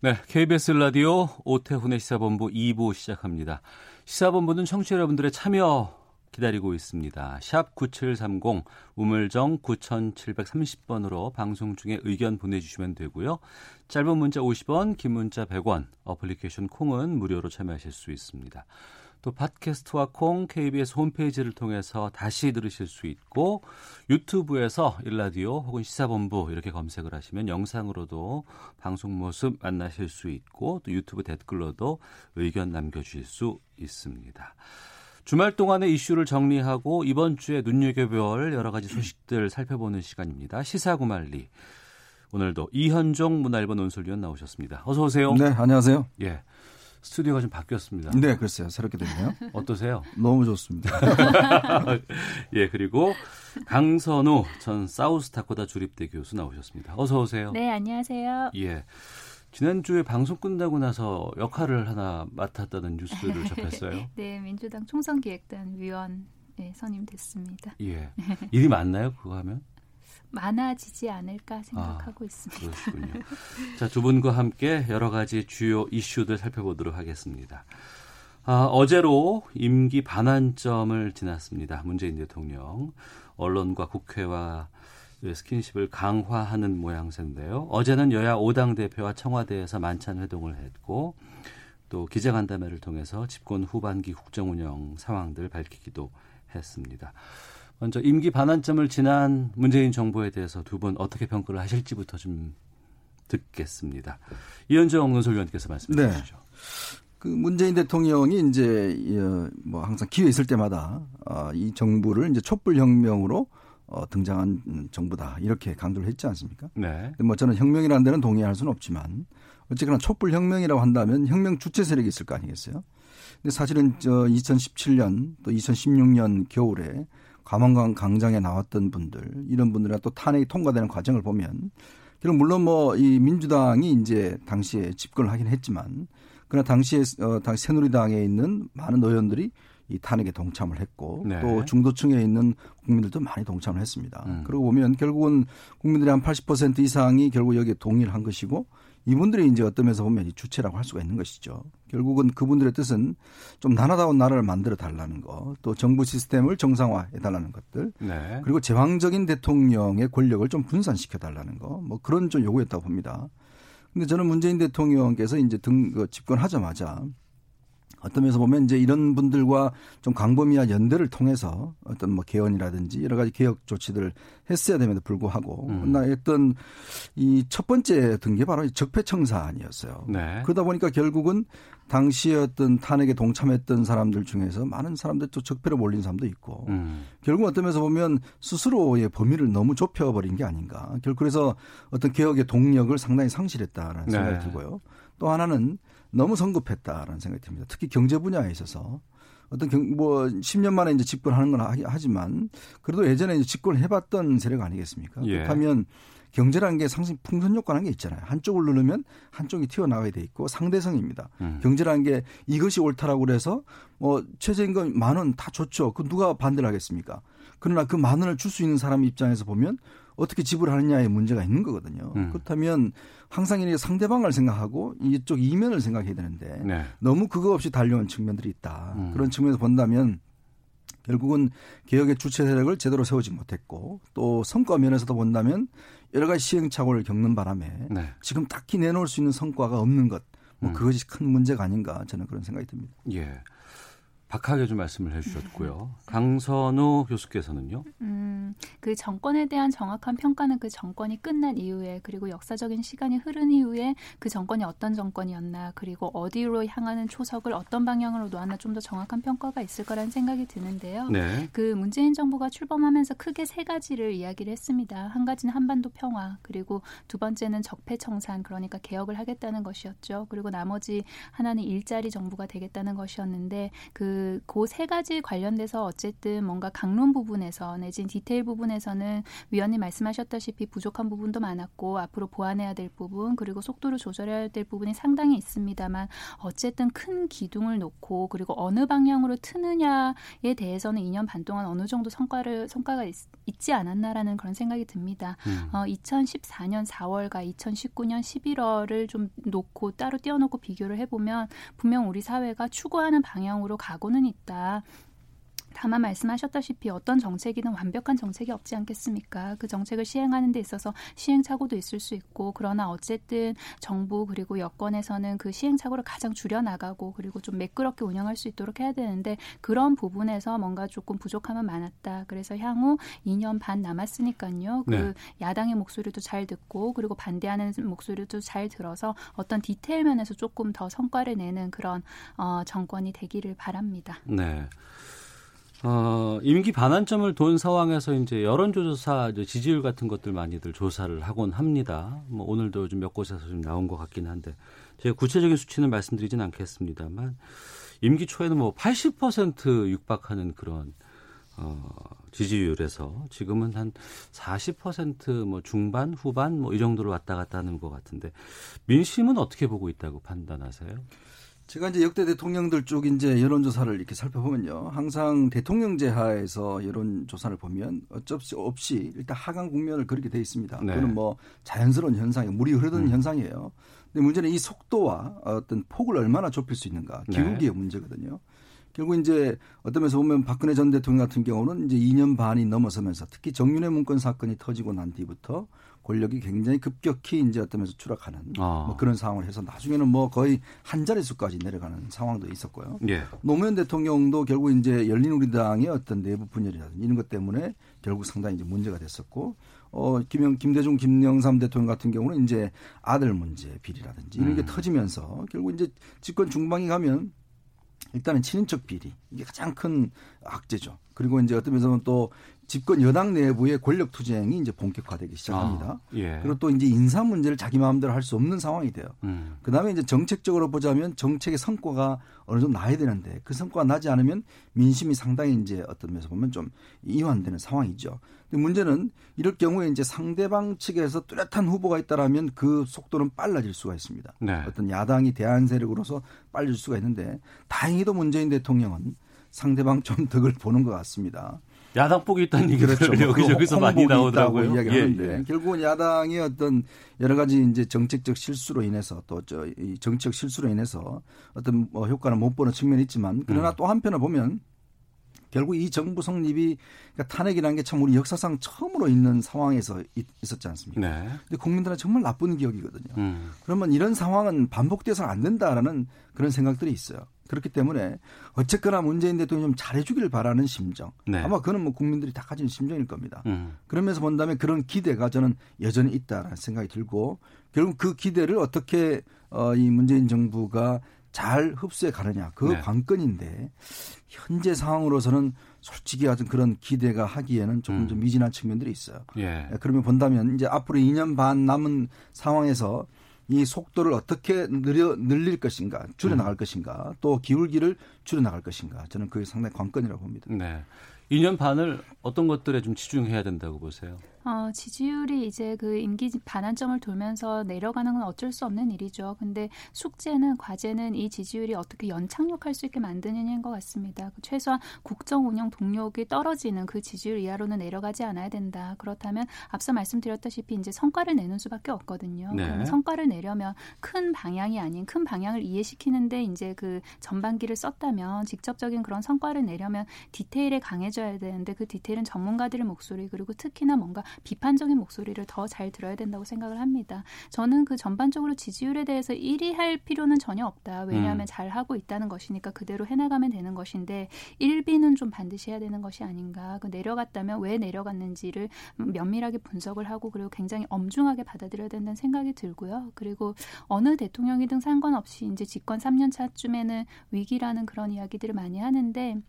네, KBS 라디오 오태훈의 시사본부 2부 시작합니다. 시사본부는 청취자 여러분들의 참여 기다리고 있습니다. 샵 9730 우물정 9730번으로 방송 중에 의견 보내주시면 되고요. 짧은 문자 50원, 긴 문자 100원, 어플리케이션 콩은 무료로 참여하실 수 있습니다. 또 팟캐스트와 콩 KBS 홈페이지를 통해서 다시 들으실 수 있고 유튜브에서 일라디오 혹은 시사본부 이렇게 검색을 하시면 영상으로도 방송 모습 만나실 수 있고 또 유튜브 댓글로도 의견 남겨주실 수 있습니다. 주말 동안의 이슈를 정리하고 이번 주에 눈여겨볼 여러 가지 소식들 살펴보는 시간입니다. 시사구말리. 오늘도 이현종 문화일보 논설위원 나오셨습니다. 어서 오세요. 네, 안녕하세요. 예. 스튜디오가 좀 바뀌었습니다. 네, 글쎄요. 새롭게 됐네요. 어떠세요? 너무 좋습니다. 예, 그리고 강선우 전 사우스다코다 주립대 교수 나오셨습니다. 어서 오세요. 네, 안녕하세요. 예. 지난주에 방송 끝나고 나서 역할을 하나 맡았다는 뉴스를 접했어요. 네, 민주당 총선기획단 위원 네, 선임됐습니다. 예. 일이 많나요, 그거 하면? 많아지지 않을까 생각하고 아, 있습니다. 그렇군요. 자, 두 분과 함께 여러 가지 주요 이슈들 살펴보도록 하겠습니다. 아, 어제로 임기 반환점을 지났습니다. 문재인 대통령. 언론과 국회와 스킨십을 강화하는 모양새인데요. 어제는 여야 5당 대표와 청와대에서 만찬 회동을 했고 또 기자간담회를 통해서 집권 후반기 국정 운영 상황들 밝히기도 했습니다. 먼저 임기 반환점을 지난 문재인 정부에 대해서 두 분 어떻게 평가를 하실지부터 좀 듣겠습니다. 이현정 논설위원께서 말씀해 네. 주시죠. 그 문재인 대통령이 이제 어, 뭐 항상 기회 있을 때마다 어, 이 정부를 이제 촛불 혁명으로 어, 등장한 정부다 이렇게 강조를 했지 않습니까? 네. 뭐 저는 혁명이라는 데는 동의할 수는 없지만 어쨌거나 촛불 혁명이라고 한다면 혁명 주체 세력이 있을 거 아니겠어요? 근데 사실은 저 2017년 또 2016년 겨울에 감원강 강장에 나왔던 분들 이런 분들이랑 또 탄핵이 통과되는 과정을 보면 결국 물론 뭐 이 민주당이 이제 당시에 집권을 하긴 했지만 그러나 당시에 어 당시 새누리당에 있는 많은 의원들이 이 탄핵에 동참을 했고 네. 또 중도층에 있는 국민들도 많이 동참을 했습니다. 음. 그러고 보면 결국은 국민들의 한 80% 이상이 결국 여기에 동의를 한 것이고 이분들이 이제 어떤 면에서 보면 이 주체라고 할 수가 있는 것이죠. 결국은 그분들의 뜻은 좀 나라다운 나라를 만들어 달라는 거, 또 정부 시스템을 정상화해 달라는 것들, 네. 그리고 제왕적인 대통령의 권력을 좀 분산시켜 달라는 거, 뭐 그런 좀 요구였다고 봅니다. 근데 저는 문재인 대통령께서 이제 등그 집권하자마자 어떤 면에서 보면 이제 이런 분들과 좀 광범위한 연대를 통해서 어떤 뭐 개헌이라든지 여러 가지 개혁 조치들을 했어야 됨에도 불구하고 음. 나 했던 이 첫 번째 든 게 바로 이 적폐청산이었어요. 네. 그러다 보니까 결국은 당시에 어떤 탄핵에 동참했던 사람들 중에서 많은 사람들 또 적폐로 몰린 사람도 있고 음. 결국 어떤 면에서 보면 스스로의 범위를 너무 좁혀버린 게 아닌가. 결국 그래서 어떤 개혁의 동력을 상당히 상실했다라는 네. 생각이 들고요. 또 하나는 너무 성급했다라는 생각이 듭니다. 특히 경제 분야에 있어서 어떤 경, 뭐 10년 만에 이제 집권하는 건 하- 하지만 그래도 예전에 이제 집권을 해봤던 세력 아니겠습니까? 예. 그렇다면 경제라는 게 상승 풍선 효과라는 게 있잖아요. 한쪽을 누르면 한쪽이 튀어나와야 돼 있고 상대성입니다. 음. 경제라는 게 이것이 옳다라고 그래서 뭐 최저임금 만 원 다 좋죠. 그 누가 반대를 하겠습니까? 그러나 그 만 원을 줄 수 있는 사람 입장에서 보면 어떻게 지불하느냐에 문제가 있는 거거든요. 음. 그렇다면 항상 이렇게 상대방을 생각하고 이쪽 이면을 생각해야 되는데 네. 너무 그거 없이 달려온 측면들이 있다. 음. 그런 측면에서 본다면 결국은 개혁의 주체 세력을 제대로 세우지 못했고 또 성과 면에서도 본다면 여러 가지 시행착오를 겪는 바람에 네. 지금 딱히 내놓을 수 있는 성과가 없는 것, 뭐 음. 그것이 큰 문제가 아닌가 저는 그런 생각이 듭니다. 예. 박하게 좀 말씀을 해주셨고요. 강선우 교수께서는요. 음, 그 정권에 대한 정확한 평가는 그 정권이 끝난 이후에 그리고 역사적인 시간이 흐른 이후에 그 정권이 어떤 정권이었나 그리고 어디로 향하는 초석을 어떤 방향으로 놓았나 좀 더 정확한 평가가 있을 거라는 생각이 드는데요. 네. 그 문재인 정부가 출범하면서 크게 세 가지를 이야기를 했습니다. 한 가지는 한반도 평화, 그리고 두 번째는 적폐 청산, 그러니까 개혁을 하겠다는 것이었죠. 그리고 나머지 하나는 일자리 정부가 되겠다는 것이었는데 그 그세 가지 관련돼서 어쨌든 뭔가 강론 부분에서 내진 디테일 부분에서는 위원님 말씀하셨다시피 부족한 부분도 많았고 앞으로 보완해야 될 부분 그리고 속도를 조절해야 될 부분이 상당히 있습니다만 어쨌든 큰 기둥을 놓고 그리고 어느 방향으로 트느냐에 대해서는 2년 반 동안 어느 정도 성과를 성과가 있, 지 않았나라는 그런 생각이 듭니다. 음. 어, 2014년 4월과 2019년 11월을 좀 놓고 따로 띄워놓고 비교를 해보면 분명 우리 사회가 추구하는 방향으로 가고 는 있다. 다만 말씀하셨다시피 어떤 정책이든 완벽한 정책이 없지 않겠습니까? 그 정책을 시행하는 데 있어서 시행착오도 있을 수 있고 그러나 어쨌든 정부 그리고 여권에서는 그 시행착오를 가장 줄여 나가고 그리고 좀 매끄럽게 운영할 수 있도록 해야 되는데 그런 부분에서 뭔가 조금 부족함은 많았다. 그래서 향후 2년 반 남았으니까요. 그 네. 야당의 목소리도 잘 듣고 그리고 반대하는 목소리도 잘 들어서 어떤 디테일 면에서 조금 더 성과를 내는 그런 어, 정권이 되기를 바랍니다. 네. 어, 임기 반환점을 돈 상황에서 이제 여론조사 이제 지지율 같은 것들 많이들 조사를 하곤 합니다. 뭐 오늘도 좀 몇 곳에서 좀 나온 것 같긴 한데 제가 구체적인 수치는 말씀드리진 않겠습니다만 임기 초에는 뭐 80% 육박하는 그런 어, 지지율에서 지금은 한 40%뭐 중반 후반 뭐 이 정도로 왔다 갔다 하는 것 같은데 민심은 어떻게 보고 있다고 판단하세요? 제가 이제 역대 대통령들 쪽 이제 여론조사를 이렇게 살펴보면요. 항상 대통령제 하에서 여론조사를 보면 어쩔 수 없이 일단 하강 국면을 그렇게 돼 있습니다. 네. 그건 뭐 자연스러운 현상이에요. 물이 흐르는 음. 현상이에요. 근데 문제는 이 속도와 어떤 폭을 얼마나 좁힐 수 있는가. 네. 기울기의 문제거든요. 결국 이제 어떤 면에서 보면 박근혜 전 대통령 같은 경우는 이제 2년 반이 넘어서면서 특히 정윤회 문건 사건이 터지고 난 뒤부터 권력이 굉장히 급격히 이제 어떤 면에서 추락하는 아. 뭐 그런 상황을 해서 나중에는 뭐 거의 한 자릿수까지 내려가는 상황도 있었고요. 예. 노무현 대통령도 결국 이제 열린우리당의 어떤 내부 분열이라든지 이런 것 때문에 결국 상당히 이제 문제가 됐었고 어 김영 김대중 김영삼 대통령 같은 경우는 이제 아들 문제 비리라든지 이런 게 음. 터지면서 결국 이제 집권 중방에 가면 일단은 친인척 비리 이게 가장 큰 악재죠. 그리고 이제 어떤 면에서는 또 집권 여당 내부의 권력 투쟁이 이제 본격화되기 시작합니다. 아, 예. 그리고 또 이제 인사 문제를 자기 마음대로 할 수 없는 상황이 돼요. 음. 그 다음에 이제 정책적으로 보자면 정책의 성과가 어느 정도 나야 되는데 그 성과가 나지 않으면 민심이 상당히 이제 어떤 면에서 보면 좀 이완되는 상황이죠. 근데 문제는 이럴 경우에 이제 상대방 측에서 뚜렷한 후보가 있다라면 그 속도는 빨라질 수가 있습니다. 네. 어떤 야당이 대한 세력으로서 빨라질 수가 있는데 다행히도 문재인 대통령은 상대방 좀 덕을 보는 것 같습니다. 야당복이 있다는 얘기를 그렇죠. 여기저기서 그 많이 나오더라고요. 있다고 이야기 예, 하는데 예. 결국은 야당의 어떤 여러 가지 이제 정책적 실수로 인해서 또 저 정치적 실수로 인해서 어떤 뭐 효과를 못 보는 측면이 있지만 그러나 음. 또 한편을 보면 결국 이 정부 성립이 그러니까 탄핵이라는 게 참 우리 역사상 처음으로 있는 상황에서 있, 었지 않습니까? 네. 근데 국민들은 정말 나쁜 기억이거든요. 음. 그러면 이런 상황은 반복돼서는 안 된다라는 그런 생각들이 있어요. 그렇기 때문에 어쨌거나 문재인 대통령 좀 잘해주기를 바라는 심정. 네. 아마 그는 뭐 국민들이 다 가지는 심정일 겁니다. 음. 그러면서 본다면 그런 기대가 저는 여전히 있다라는 생각이 들고 결국 그 기대를 어떻게 어, 이 문재인 정부가 잘 흡수해 가느냐 그 네. 관건인데 현재 상황으로서는 솔직히 아주 그런 기대가 하기에는 조금 음. 좀 미진한 측면들이 있어요. 예. 그러면 본다면 이제 앞으로 2년 반 남은 상황에서 이 속도를 어떻게 늘려 늘릴 것인가 줄여 나갈 것인가 또 기울기를 줄여 나갈 것인가 저는 그게 상당히 관건이라고 봅니다. 네. 2년 반을 어떤 것들에 좀 치중해야 된다고 보세요? 어, 지지율이 이제 그 임기 반환점을 돌면서 내려가는 건 어쩔 수 없는 일이죠. 근데 숙제는 과제는 이 지지율이 어떻게 연착륙할 수 있게 만드느냐인 것 같습니다. 그 최소한 국정 운영 동력이 떨어지는 그 지지율 이하로는 내려가지 않아야 된다. 그렇다면 앞서 말씀드렸다시피 이제 성과를 내는 수밖에 없거든요. 네. 성과를 내려면 큰 방향이 아닌 큰 방향을 이해시키는데 이제 그 전반기를 썼다면 직접적인 그런 성과를 내려면 디테일에 강해져야 되는데 그 디테일은 전문가들의 목소리 그리고 특히나 뭔가 비판적인 목소리를 더 잘 들어야 된다고 생각을 합니다. 저는 그 전반적으로 지지율에 대해서 1위 할 필요는 전혀 없다. 왜냐하면 음. 잘 하고 있다는 것이니까 그대로 해나가면 되는 것인데 1비는 좀 반드시 해야 되는 것이 아닌가. 그 내려갔다면 왜 내려갔는지를 면밀하게 분석을 하고 그리고 굉장히 엄중하게 받아들여야 된다는 생각이 들고요. 그리고 어느 대통령이든 상관없이 이제 집권 3년 차쯤에는 위기라는 그런 이야기들을 많이 하는데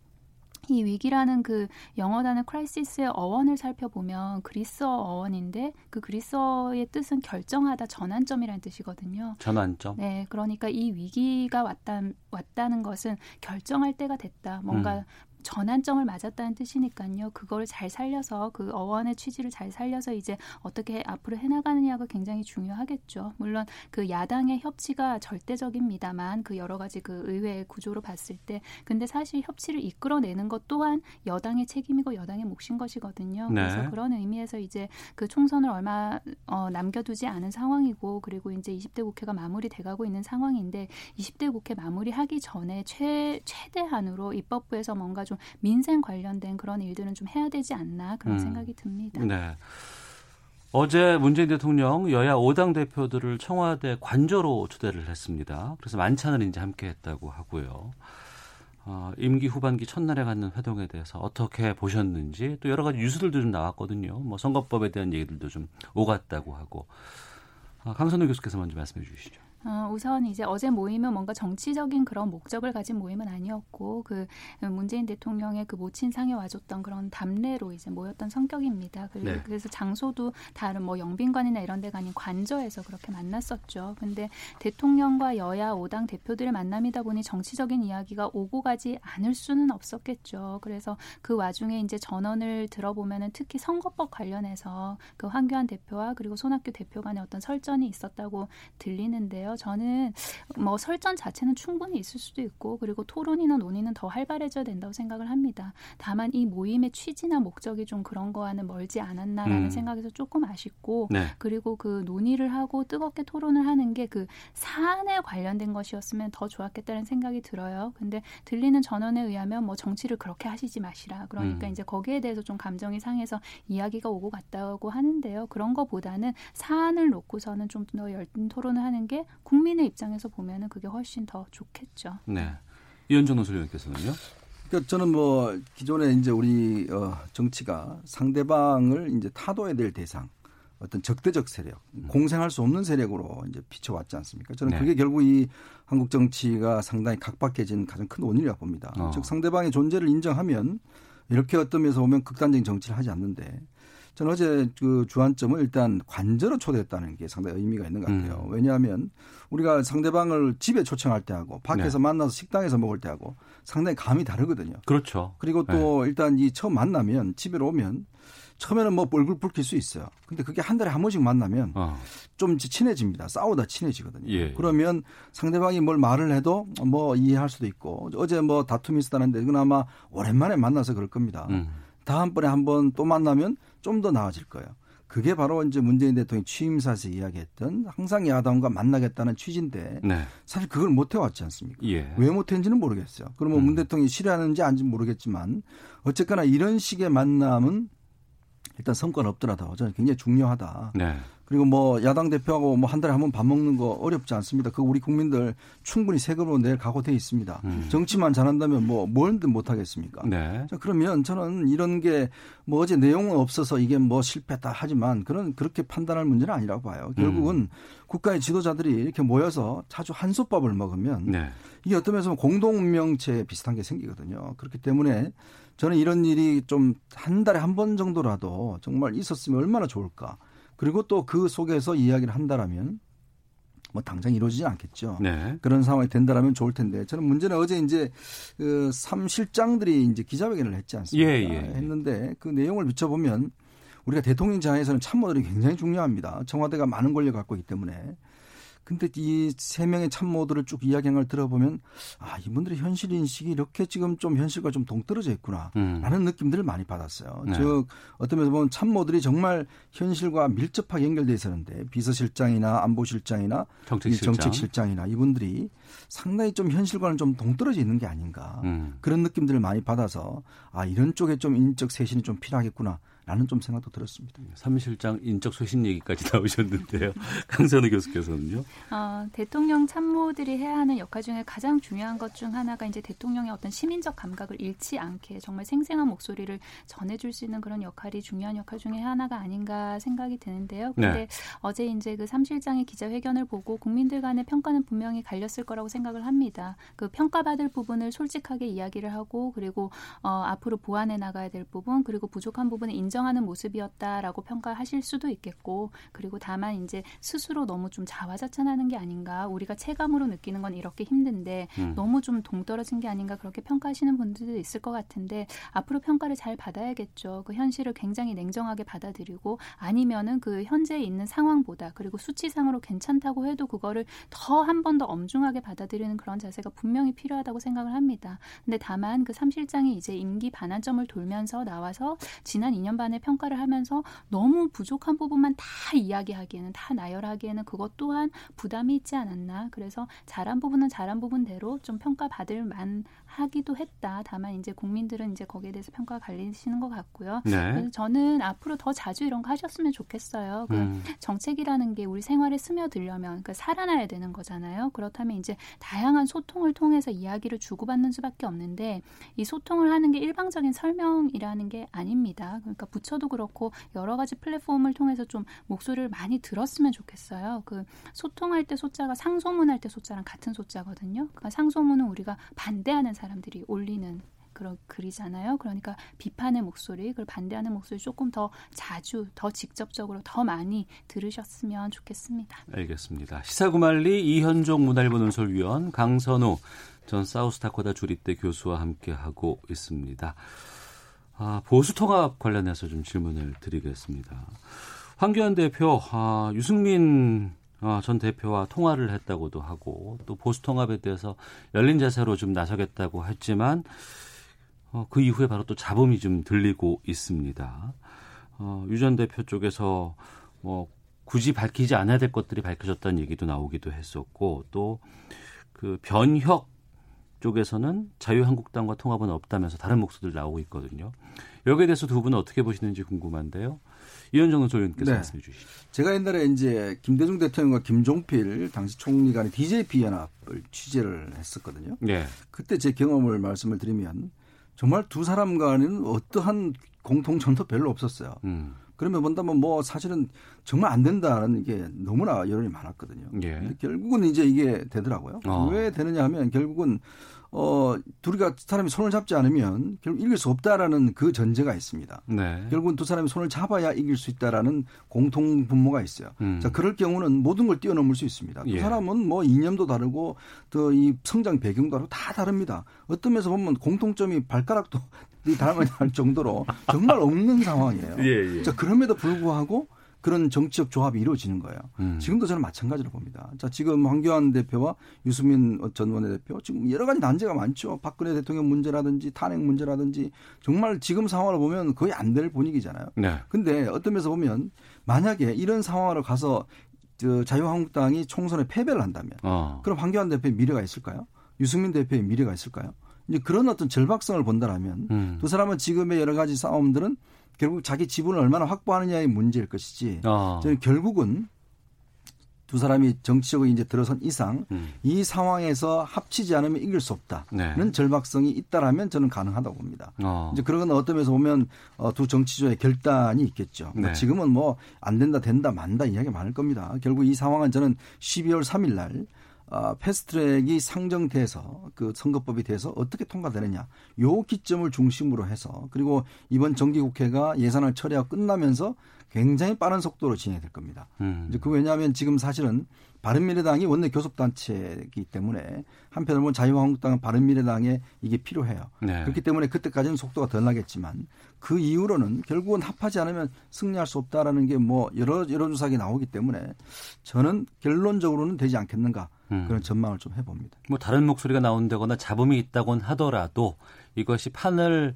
이 위기라는 그 영어 단어 크라이시스의 어원을 살펴보면 그리스어 어원인데 그 그리스어의 뜻은 결정하다 전환점이라는 뜻이거든요. 전환점. 네, 그러니까 이 위기가 왔다 왔다는 것은 결정할 때가 됐다. 뭔가 음. 전환점을 맞았다는 뜻이니까요. 그걸 잘 살려서 그 어원의 취지를 잘 살려서 이제 어떻게 앞으로 해나가느냐가 굉장히 중요하겠죠. 물론 그 야당의 협치가 절대적입니다만 그 여러 가지 그 의회 구조로 봤을 때 근데 사실 협치를 이끌어내는 것 또한 여당의 책임이고 여당의 몫인 것이거든요. 네. 그래서 그런 의미에서 이제 그 총선을 얼마 어, 남겨두지 않은 상황이고 그리고 이제 20대 국회가 마무리돼가고 있는 상황인데 20대 국회 마무리하기 전에 최 최대한으로 입법부에서 뭔가 좀 민생 관련된 그런 일들은 좀 해야 되지 않나 그런 음. 생각이 듭니다. 네. 어제 문재인 대통령 여야 5당 대표들을 청와대 관저로 초대를 했습니다. 그래서 만찬을 이제 함께 했다고 하고요. 어, 임기 후반기 첫날에 갖는 회동에 대해서 어떻게 보셨는지 또 여러 가지 뉴스들도 좀 나왔거든요. 뭐 선거법에 대한 얘기들도 좀 오갔다고 하고. 어, 강선우 교수께서 먼저 말씀해 주시죠. 어, 우선 이제 어제 모임은 뭔가 정치적인 그런 목적을 가진 모임은 아니었고 그 문재인 대통령의 그 모친상에 와줬던 그런 담례로 이제 모였던 성격입니다. 그리고 네. 그래서 장소도 다른 뭐 영빈관이나 이런 데가 아닌 관저에서 그렇게 만났었죠. 근데 대통령과 여야 5당 대표들의 만남이다 보니 정치적인 이야기가 오고 가지 않을 수는 없었겠죠. 그래서 그 와중에 이제 전원을 들어보면은 특히 선거법 관련해서 그 황교안 대표와 그리고 손학규 대표 간의 어떤 설전이 있었다고 들리는데요. 있는데요. 저는 뭐 설전 자체는 충분히 있을 수도 있고 그리고 토론이나 논의는 더 활발해져야 된다고 생각을 합니다. 다만 이 모임의 취지나 목적이 좀 그런 거와는 멀지 않았나라는 음. 생각에서 조금 아쉽고 네. 그리고 그 논의를 하고 뜨겁게 토론을 하는 게 그 사안에 관련된 것이었으면 더 좋았겠다는 생각이 들어요. 근데 들리는 전원에 의하면 뭐 정치를 그렇게 하시지 마시라. 그러니까 음. 이제 거기에 대해서 좀 감정이 상해서 이야기가 오고 갔다고 하는데요. 그런 거보다는 사안을 놓고서는 좀 더 열띤 토론을 하는 게 국민의 입장에서 보면은 그게 훨씬 더 좋겠죠. 네. 이현정 노소위원께서는요? 그러니까 저는 뭐 기존에 이제 우리 어 정치가 상대방을 이제 타도해야 될 대상 어떤 적대적 세력, 음. 공생할 수 없는 세력으로 이제 비춰왔지 않습니까? 저는 네. 그게 결국 이 한국 정치가 상당히 각박해진 가장 큰 원인이라고 봅니다. 어. 즉 상대방의 존재를 인정하면 이렇게 어떤 면에서 보면 극단적인 정치를 하지 않는데 저는 어제 그 주안점을 일단 관저로 초대했다는 게 상당히 의미가 있는 것 같아요. 음. 왜냐하면 우리가 상대방을 집에 초청할 때 하고 밖에서 네. 만나서 식당에서 먹을 때 하고 상당히 감이 다르거든요. 그렇죠. 그리고 또 네. 일단 이 처음 만나면 집에 오면 처음에는 뭐 얼굴 붉힐 수 있어요. 근데 그게 한 달에 한 번씩 만나면 어. 좀 친해집니다. 싸우다 친해지거든요. 예. 그러면 상대방이 뭘 말을 해도 뭐 이해할 수도 있고 어제 뭐 다툼이 있었다는데 이건 아마 오랜만에 만나서 그럴 겁니다. 음. 다음번에 한번 또 만나면 좀 더 나아질 거예요. 그게 바로 이제 문재인 대통령이 취임사에서 이야기했던 항상 야당과 만나겠다는 취지인데 네. 사실 그걸 못 해왔지 않습니까? 예. 왜 못했는지는 모르겠어요. 그러면 음. 문 대통령이 싫어하는지 아닌지 모르겠지만 어쨌거나 이런 식의 만남은 일단 성과는 없더라도 저는 굉장히 중요하다. 네. 그리고 뭐 야당 대표하고 뭐 한 달에 한 번 밥 먹는 거 어렵지 않습니다. 그 우리 국민들 충분히 세금으로 낼 각오돼 있습니다. 음. 정치만 잘한다면 뭐 뭘든 못 하겠습니까? 네. 자, 그러면 저는 이런 게 뭐 어제 내용은 없어서 이게 뭐 실패다 하지만 그런 그렇게 판단할 문제는 아니라고 봐요. 결국은 음. 국가의 지도자들이 이렇게 모여서 자주 한솥밥을 먹으면 네. 이게 어떤 면에서 공동 운명체 비슷한 게 생기거든요. 그렇기 때문에 저는 이런 일이 좀 한 달에 한 번 정도라도 정말 있었으면 얼마나 좋을까. 그리고 또 그 속에서 이야기를 한다라면 뭐 당장 이루어지지 않겠죠. 네. 그런 상황이 된다라면 좋을 텐데 저는 문제는 어제 이제 그 3실장들이 이제 기자회견을 했지 않습니까? 예, 예, 예. 했는데 그 내용을 비춰보면 우리가 대통령 장에서는 참모들이 굉장히 중요합니다. 청와대가 많은 권력 을 갖고 있기 때문에 근데 이 세 명의 참모들을 쭉 이야기한 걸 들어보면 아 이분들의 현실 인식이 이렇게 지금 좀 현실과 좀 동떨어져 있구나라는 음. 느낌들을 많이 받았어요. 네. 즉 어떤 면에서 보면 참모들이 정말 현실과 밀접하게 연결돼 있었는데 비서실장이나 안보실장이나 정책실장. 정책실장이나 이분들이 상당히 좀 현실과는 좀 동떨어져 있는 게 아닌가 음. 그런 느낌들을 많이 받아서 아 이런 쪽에 좀 인적 쇄신이 좀 필요하겠구나. 라는 좀 생각도 들었습니다. 사무실장 인적 쇄신 얘기까지 나오셨는데요. 강선우 교수께서는요. 어, 대통령 참모들이 해야 하는 역할 중에 가장 중요한 것 중 하나가 이제 대통령의 어떤 시민적 감각을 잃지 않게 정말 생생한 목소리를 전해줄 수 있는 그런 역할이 중요한 역할 중에 하나가 아닌가 생각이 드는데요. 그런데 네. 어제 이제 그 삼실장의 기자회견을 보고 국민들 간의 평가는 분명히 갈렸을 거라고 생각을 합니다. 그 평가받을 부분을 솔직하게 이야기를 하고 그리고 어, 앞으로 보완해 나가야 될 부분 그리고 부족한 부분을 인정 하는 모습이었다라고 평가하실 수도 있겠고 그리고 다만 이제 스스로 너무 좀 자화자찬하는 게 아닌가 우리가 체감으로 느끼는 건 이렇게 힘든데 음. 너무 좀 동떨어진 게 아닌가 그렇게 평가하시는 분들도 있을 것 같은데 앞으로 평가를 잘 받아야겠죠. 그 현실을 굉장히 냉정하게 받아들이고 아니면은 그 현재 있는 상황보다 그리고 수치상으로 괜찮다고 해도 그거를 더 한 번 더 엄중하게 받아들이는 그런 자세가 분명히 필요하다고 생각을 합니다. 근데 다만 그 삼실장이 이제 임기 반환점을 돌면서 나와서 지난 2년 반의 평가를 하면서 너무 부족한 부분만 다 이야기하기에는 다 나열하기에는 그것 또한 부담이 있지 않았나. 그래서 잘한 부분은 잘한 부분대로 좀 평가받을 만 하기도 했다. 다만 이제 국민들은 이제 거기에 대해서 평가가 갈리시는 것 같고요. 네. 그래서 저는 앞으로 더 자주 이런 거 하셨으면 좋겠어요. 그 음. 정책이라는 게 우리 생활에 스며들려면 그 살아나야 되는 거잖아요. 그렇다면 이제 다양한 소통을 통해서 이야기를 주고받는 수밖에 없는데 이 소통을 하는 게 일방적인 설명이라는 게 아닙니다. 그러니까 부처도 그렇고 여러 가지 플랫폼을 통해서 좀 목소리를 많이 들었으면 좋겠어요. 그 소통할 때 소자가 상소문할 때 소자랑 같은 소자거든요. 그러니까 상소문은 우리가 반대하는 사람들이 올리는 그런 글이잖아요. 그러니까 비판의 목소리, 그걸 반대하는 목소리 조금 더 자주, 더 직접적으로 더 많이 들으셨으면 좋겠습니다. 알겠습니다. 시사구말리 이현종 문화일보 논설위원 강선우 전 사우스다코다 주립대 교수와 함께 하고 있습니다. 아, 보수 통합 관련해서 좀 질문을 드리겠습니다. 황교안 대표, 아, 유승민 아, 전 대표와 통화를 했다고도 하고 또 보수 통합에 대해서 열린 자세로 좀 나서겠다고 했지만 어, 그 이후에 바로 또 잡음이 좀 들리고 있습니다. 어, 유전 대표 쪽에서 뭐 굳이 밝히지 않아야 될 것들이 밝혀졌다는 얘기도 나오기도 했었고 또 그 변혁 쪽에서는 자유한국당과 통합은 없다면서 다른 목소리들 나오고 있거든요. 여기에 대해서 두 분은 어떻게 보시는지 궁금한데요. 이현정 소위원께서 네. 말씀해 주시죠. 제가 옛날에 이제 김대중 대통령과 김종필 당시 총리 간의 DJP 연합을 취재를 했었거든요. 네. 그때 제 경험을 말씀을 드리면 정말 두 사람 간에는 어떠한 공통점도 별로 없었어요. 음. 그러면 본다면 뭐 사실은 정말 안 된다는 게 너무나 여론이 많았거든요. 예. 결국은 이제 이게 되더라고요. 어. 왜 되느냐 하면 결국은 어, 둘이가 사람이 손을 잡지 않으면 결국 이길 수 없다라는 그 전제가 있습니다. 네. 결국은 두 사람이 손을 잡아야 이길 수 있다라는 공통 분모가 있어요. 음. 자, 그럴 경우는 모든 걸 뛰어넘을 수 있습니다. 두 예. 사람은 뭐 이념도 다르고 또 이 성장 배경도 다르고 다 다릅니다. 어떤 면에서 보면 공통점이 발가락도 닮을 정도로 정말 없는 상황이에요. 예, 예. 자, 그럼에도 불구하고 그런 정치적 조합이 이루어지는 거예요. 음. 지금도 저는 마찬가지로 봅니다. 자, 지금 황교안 대표와 유승민 전 원내대표 지금 여러 가지 난제가 많죠. 박근혜 대통령 문제라든지 탄핵 문제라든지 정말 지금 상황을 보면 거의 안 될 분위기잖아요. 네. 근데 어떤 면에서 보면 만약에 이런 상황으로 가서 저 자유한국당이 총선에 패배를 한다면 어. 그럼 황교안 대표의 미래가 있을까요? 유승민 대표의 미래가 있을까요? 이제 그런 어떤 절박성을 본다라면 음. 두 사람은 지금의 여러 가지 싸움들은 결국 자기 지분을 얼마나 확보하느냐의 문제일 것이지 어. 저는 결국은 두 사람이 정치적으로 이제 들어선 이상 음. 이 상황에서 합치지 않으면 이길 수 없다는 네. 절박성이 있다라면 저는 가능하다고 봅니다. 어. 이제 그런 건 어떤 면에서 보면 어, 두 정치조의 결단이 있겠죠. 네. 지금은 뭐 안 된다 된다 만다 이야기 많을 겁니다. 결국 이 상황은 저는 12월 3일 날 어, 패스트트랙이 상정돼서 그 선거법이 돼서 어떻게 통과되느냐 요 기점을 중심으로 해서 그리고 이번 정기국회가 예산을 처리하고 끝나면서 굉장히 빠른 속도로 진행될 겁니다. 음. 이제 그 왜냐하면 지금 사실은 바른미래당이 원내 교섭단체이기 때문에 한편으로 는 자유한국당은 바른미래당에 이게 필요해요. 네. 그렇기 때문에 그때까지는 속도가 덜 나겠지만 그 이후로는 결국은 합하지 않으면 승리할 수 없다라는 게 뭐 여러 여러 주사기 나오기 때문에 저는 결론적으로는 되지 않겠는가 음. 그런 전망을 좀 해봅니다. 뭐 다른 목소리가 나온다거나 잡음이 있다곤 하더라도 이것이 판을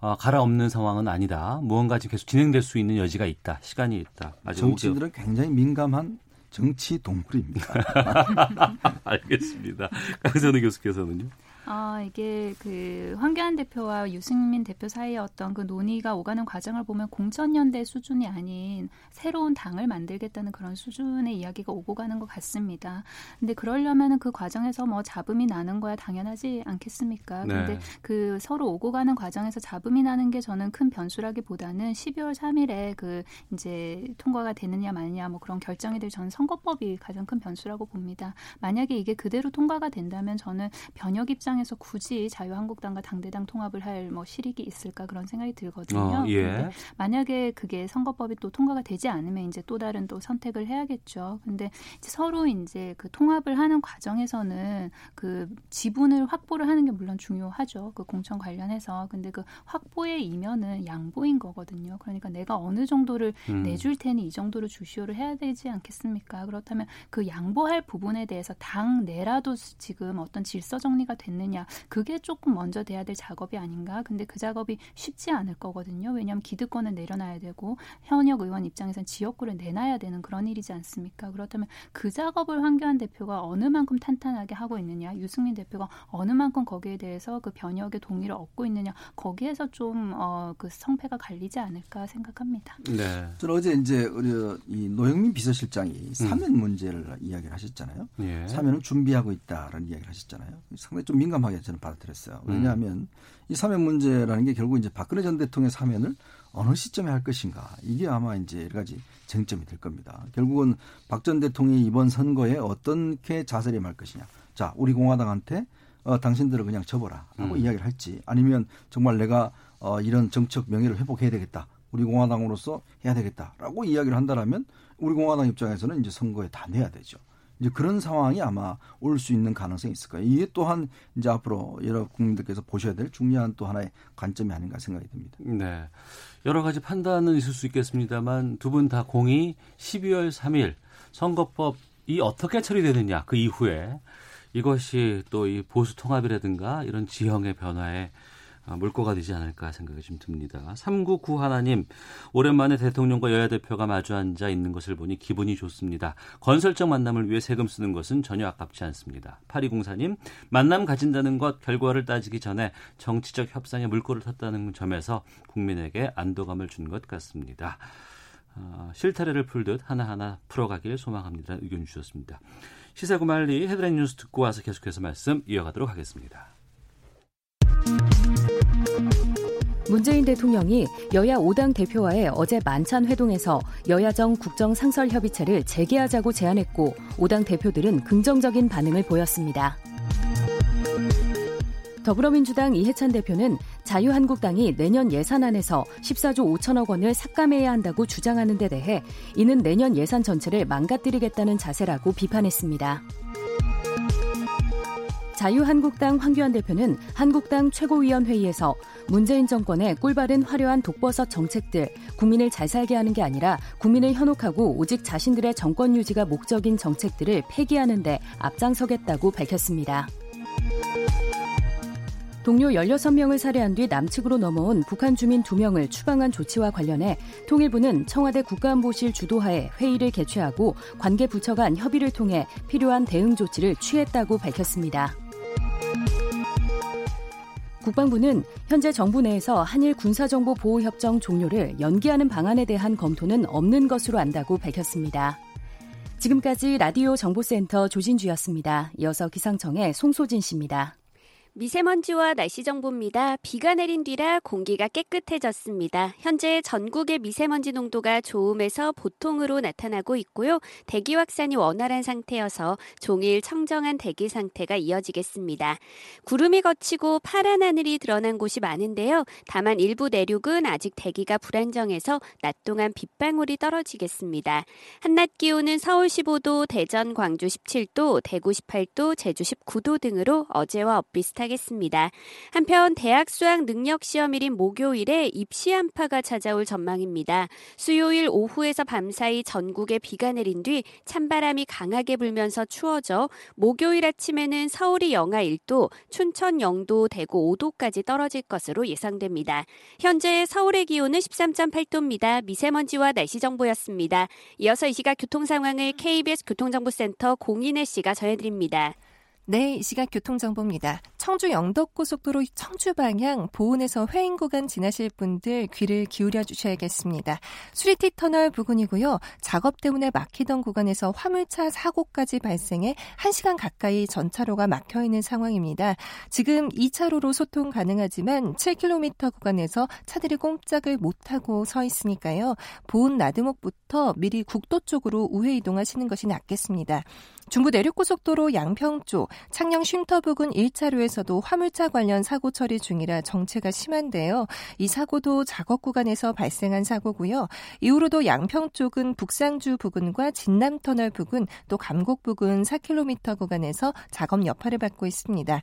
어, 갈아엎는 상황은 아니다. 무언가 지금 계속 진행될 수 있는 여지가 있다. 시간이 있다. 정치인들은 오게... 굉장히 민감한 정치 동물입니다. 알겠습니다. 강선우 교수께서는요? 아, 이게 그 황교안 대표와 유승민 대표 사이의 어떤 그 논의가 오가는 과정을 보면 공천연대 수준이 아닌 새로운 당을 만들겠다는 그런 수준의 이야기가 오고 가는 것 같습니다. 근데 그러려면은 그 과정에서 뭐 잡음이 나는 거야 당연하지 않겠습니까? 네. 근데 그 서로 오고 가는 과정에서 잡음이 나는 게 저는 큰 변수라기보다는 12월 3일에 그 이제 통과가 되느냐 마느냐 뭐 그런 결정이 될 저는 선거법이 가장 큰 변수라고 봅니다. 만약에 이게 그대로 통과가 된다면 저는 변혁 입장 에서 굳이 자유한국당과 당대당 통합을 할 뭐 실익이 있을까 그런 생각이 들거든요. 어, 예. 만약에 그게 선거법이 또 통과가 되지 않으면 이제 또 다른 또 선택을 해야겠죠. 근데 이제 서로 이제 그 통합을 하는 과정에서는 그 지분을 확보를 하는 게 물론 중요하죠. 그 공천 관련해서. 근데 그 확보의 이면은 양보인 거거든요. 그러니까 내가 어느 정도를 음. 내줄 테니 이 정도로 주시오를 해야 되지 않겠습니까? 그렇다면 그 양보할 부분에 대해서 당 내라도 지금 어떤 질서 정리가 됐 느냐 그게 조금 먼저 돼야 될 작업이 아닌가? 근데 그 작업이 쉽지 않을 거거든요. 왜냐하면 기득권을 내려놔야 되고 현역 의원 입장에서는 지역구를 내놔야 되는 그런 일이지 않습니까? 그렇다면 그 작업을 황교안 대표가 어느 만큼 탄탄하게 하고 있느냐, 유승민 대표가 어느 만큼 거기에 대해서 그 변혁의 동의를 얻고 있느냐, 거기에서 좀 어, 그 성패가 갈리지 않을까 생각합니다. 네. 저는 어제 이제 우리 이 노영민 비서실장이 사면 문제를 이야기를 하셨잖아요. 예. 사면을 준비하고 있다라는 이야기를 하셨잖아요. 상당히 좀 민 감하게 저는 받아들였어요. 왜냐하면 이 사면 문제라는 게 결국 이제 박근혜 전 대통령의 사면을 어느 시점에 할 것인가 이게 아마 이제 여러 가지 쟁점이 될 겁니다. 결국은 박 전 대통령이 이번 선거에 어떻게 자세를 임할 것이냐. 자, 우리 공화당한테 어, 당신들을 그냥 접어라라고 음. 이야기를 할지 아니면 정말 내가 어, 이런 정책 명예를 회복해야 되겠다. 우리 공화당으로서 해야 되겠다라고 이야기를 한다라면 우리 공화당 입장에서는 이제 선거에 다 내야 되죠. 이제 그런 상황이 아마 올 수 있는 가능성이 있을 거예요. 이게 또한 이제 앞으로 여러 국민들께서 보셔야 될 중요한 또 하나의 관점이 아닌가 생각이 듭니다. 네. 여러 가지 판단은 있을 수 있겠습니다만 두 분 다 공이 12월 3일 선거법이 어떻게 처리되느냐 그 이후에 이것이 또 이 보수 통합이라든가 이런 지형의 변화에 어, 물꼬가 되지 않을까 생각이 좀 듭니다. 3991 하나님, 오랜만에 대통령과 여야 대표가 마주 앉아 있는 것을 보니 기분이 좋습니다. 건설적 만남을 위해 세금 쓰는 것은 전혀 아깝지 않습니다. 8204님, 만남 가진다는 것 결과를 따지기 전에 정치적 협상에 물꼬를 텄다는 점에서 국민에게 안도감을 준 것 같습니다. 어, 실타래를 풀듯 하나하나 풀어가길 소망합니다. 의견 주셨습니다. 시사구말리 헤드라인 뉴스 듣고 와서 계속해서 말씀 이어가도록 하겠습니다. 문재인 대통령이 여야 5당 대표와의 어제 만찬 회동에서 여야정 국정 상설 협의체를 재개하자고 제안했고 5당 대표들은 긍정적인 반응을 보였습니다. 더불어민주당 이해찬 대표는 자유한국당이 내년 예산안에서 14조 5천억 원을 삭감해야 한다고 주장하는 데 대해 이는 내년 예산 전체를 망가뜨리겠다는 자세라고 비판했습니다. 자유한국당 황교안 대표는 한국당 최고위원회의에서 문재인 정권의 꿀바른 화려한 독버섯 정책들 국민을 잘 살게 하는 게 아니라 국민을 현혹하고 오직 자신들의 정권 유지가 목적인 정책들을 폐기하는 데 앞장서겠다고 밝혔습니다. 동료 16명을 살해한 뒤 남측으로 넘어온 북한 주민 2명을 추방한 조치와 관련해 통일부는 청와대 국가안보실 주도하에 회의를 개최하고 관계 부처 간 협의를 통해 필요한 대응 조치를 취했다고 밝혔습니다. 국방부는 현재 정부 내에서 한일 군사정보 보호협정 종료를 연기하는 방안에 대한 검토는 없는 것으로 안다고 밝혔습니다. 지금까지 라디오 정보센터 조진주였습니다. 이어서 기상청의 송소진 씨입니다. 미세먼지와 날씨 정보입니다. 비가 내린 뒤라 공기가 깨끗해졌습니다. 현재 전국의 미세먼지 농도가 좋음에서 보통으로 나타나고 있고요. 대기 확산이 원활한 상태여서 종일 청정한 대기 상태가 이어지겠습니다. 구름이 걷히고 파란 하늘이 드러난 곳이 많은데요. 다만 일부 내륙은 아직 대기가 불안정해서 낮 동안 빗방울이 떨어지겠습니다. 한낮 기온은 서울 15도, 대전, 광주 17도, 대구 18도, 제주 19도 등으로 어제와 엇비슷 하 겠습니다. 한편 대학 수학 능력 시험일인 목요일에 입시 한파가 찾아올 전망입니다. 수요일 오후에서 밤사이 전국에 비가 내린 뒤 찬바람이 강하게 불면서 추워져 목요일 아침에는 서울이 영하 1도, 춘천 0도, 대구 5도까지 떨어질 것으로 예상됩니다. 현재 서울의 기온은 13.8도입니다. 미세먼지와 날씨 정보였습니다. 이어서 이 시각 교통 상황을 KBS 교통정보센터 공인혜 씨가 전해드립니다. 네, 이 시각 교통정보입니다. 청주 영덕고속도로 청주 방향 보은에서 회인 구간 지나실 분들 귀를 기울여 주셔야겠습니다. 수리티 터널 부근이고요. 작업 때문에 막히던 구간에서 화물차 사고까지 발생해 1시간 가까이 전차로가 막혀 있는 상황입니다. 지금 2차로로 소통 가능하지만 7km 구간에서 차들이 꼼짝을 못하고 서 있으니까요. 보은 나드목부터 미리 국도 쪽으로 우회 이동하시는 것이 낫겠습니다. 중부 내륙고속도로 양평 쪽 창녕 쉼터 부근 1차로에서도 화물차 관련 사고 처리 중이라 정체가 심한데요. 이 사고도 작업 구간에서 발생한 사고고요. 이후로도 양평 쪽은 북상주 부근과 진남터널 부근 또 감곡 부근 4km 구간에서 작업 여파를 받고 있습니다.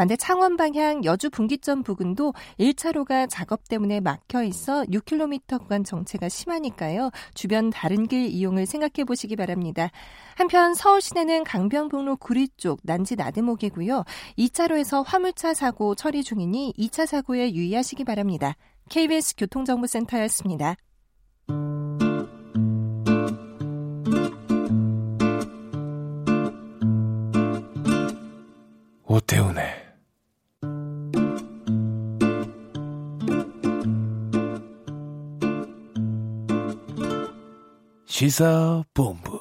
반대 창원 방향 여주 분기점 부근도 1차로가 작업 때문에 막혀 있어 6km 구간 정체가 심하니까요. 주변 다른 길 이용을 생각해 보시기 바랍니다. 한편 서울 시내는 강변북로 구리 쪽 난지 나들목이고요. 2차로에서 화물차 사고 처리 중이니 2차 사고에 유의하시기 바랍니다. KBS 교통정보센터였습니다. 오태훈의 시사본부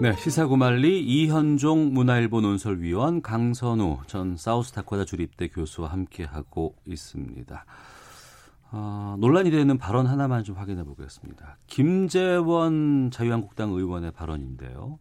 네, 시사구말리 이현종 문화일보 논설위원 강선우 전 사우스다코타 주립대 교수와 함께하고 있습니다. 어, 논란이 되는 발언 하나만 좀 확인해 보겠습니다. 김재원 자유한국당 의원의 발언인데요.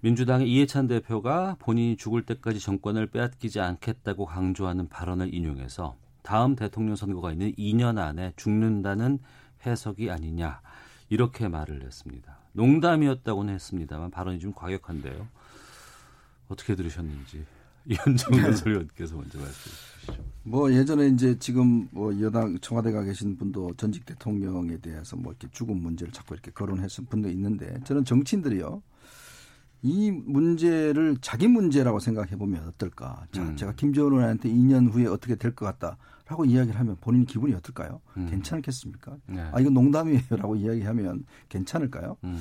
민주당의 이해찬 대표가 본인이 죽을 때까지 정권을 빼앗기지 않겠다고 강조하는 발언을 인용해서 다음 대통령 선거가 있는 2년 안에 죽는다는 해석이 아니냐 이렇게 말을 했습니다. 농담이었다고는 했습니다만 발언이 좀 과격한데요. 어떻게 들으셨는지 이현정 해설위원께서 먼저 말씀해 주시죠. 뭐 예전에 이제 지금 뭐 여당 청와대가 계신 분도 전직 대통령에 대해서 뭐 이렇게 죽음 문제를 자꾸 이렇게 거론했을 분도 있는데 저는 정치인들이요. 이 문제를 자기 문제라고 생각해 보면 어떨까? 자, 음. 제가 의원한테 2년 후에 어떻게 될 것 같다라고 이야기를 하면 본인 기분이 어떨까요? 음. 괜찮겠습니까? 네. 아 이건 농담이에요라고 이야기하면 괜찮을까요? 음.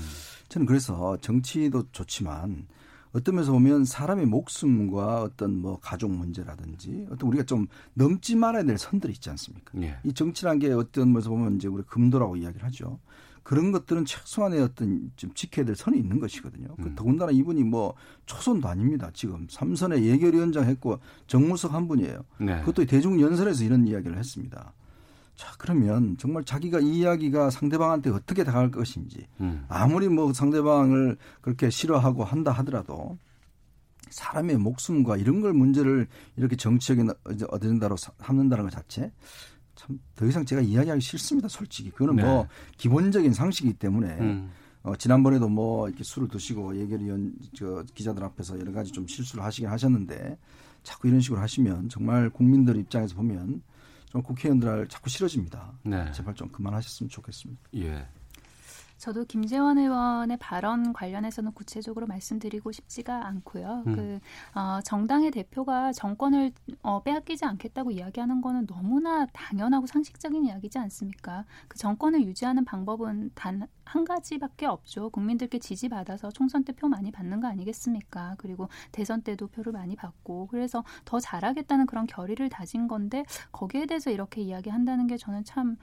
저는 그래서 정치도 좋지만 어떤 면에서 보면 사람의 목숨과 어떤 뭐 가족 문제라든지 어떤 우리가 좀 넘지 말아야 될 선들이 있지 않습니까? 네. 이 정치란 게 어떤 면에서 보면 이제 우리 금도라고 이야기를 하죠. 그런 것들은 최소한의 어떤 좀 지켜야 될 선이 있는 것이거든요. 그 음. 더군다나 이분이 뭐 초선도 아닙니다. 지금 삼선의 예결위원장 했고 정무석 한 분이에요. 네. 그것도 대중연설에서 이런 이야기를 했습니다. 자 그러면 정말 자기가 이 이야기가 상대방한테 어떻게 다가갈 것인지 음. 아무리 뭐 상대방을 그렇게 싫어하고 한다 하더라도 사람의 목숨과 이런 걸 문제를 이렇게 정치적인 어젠다로 삼는다는 것 자체 참 더 이상 제가 이야기하기 싫습니다. 솔직히 그거는 네. 뭐 기본적인 상식이기 때문에 음. 어, 지난번에도 뭐 이렇게 술을 드시고 예결위원 저 기자들 앞에서 여러 가지 좀 실수를 하시긴 하셨는데 자꾸 이런 식으로 하시면 정말 국민들 입장에서 보면 좀 국회의원들 자꾸 싫어집니다. 네. 제발 좀 그만하셨으면 좋겠습니다. 예. 저도 김재원 의원의 발언 관련해서는 구체적으로 말씀드리고 싶지가 않고요. 음. 그 어, 정당의 대표가 정권을 어, 빼앗기지 않겠다고 이야기하는 거는 너무나 당연하고 상식적인 이야기지 않습니까? 그 정권을 유지하는 방법은 단 한 가지밖에 없죠. 국민들께 지지받아서 총선 때 표 많이 받는 거 아니겠습니까? 그리고 대선 때도 표를 많이 받고 그래서 더 잘하겠다는 그런 결의를 다진 건데 거기에 대해서 이렇게 이야기한다는 게 저는 참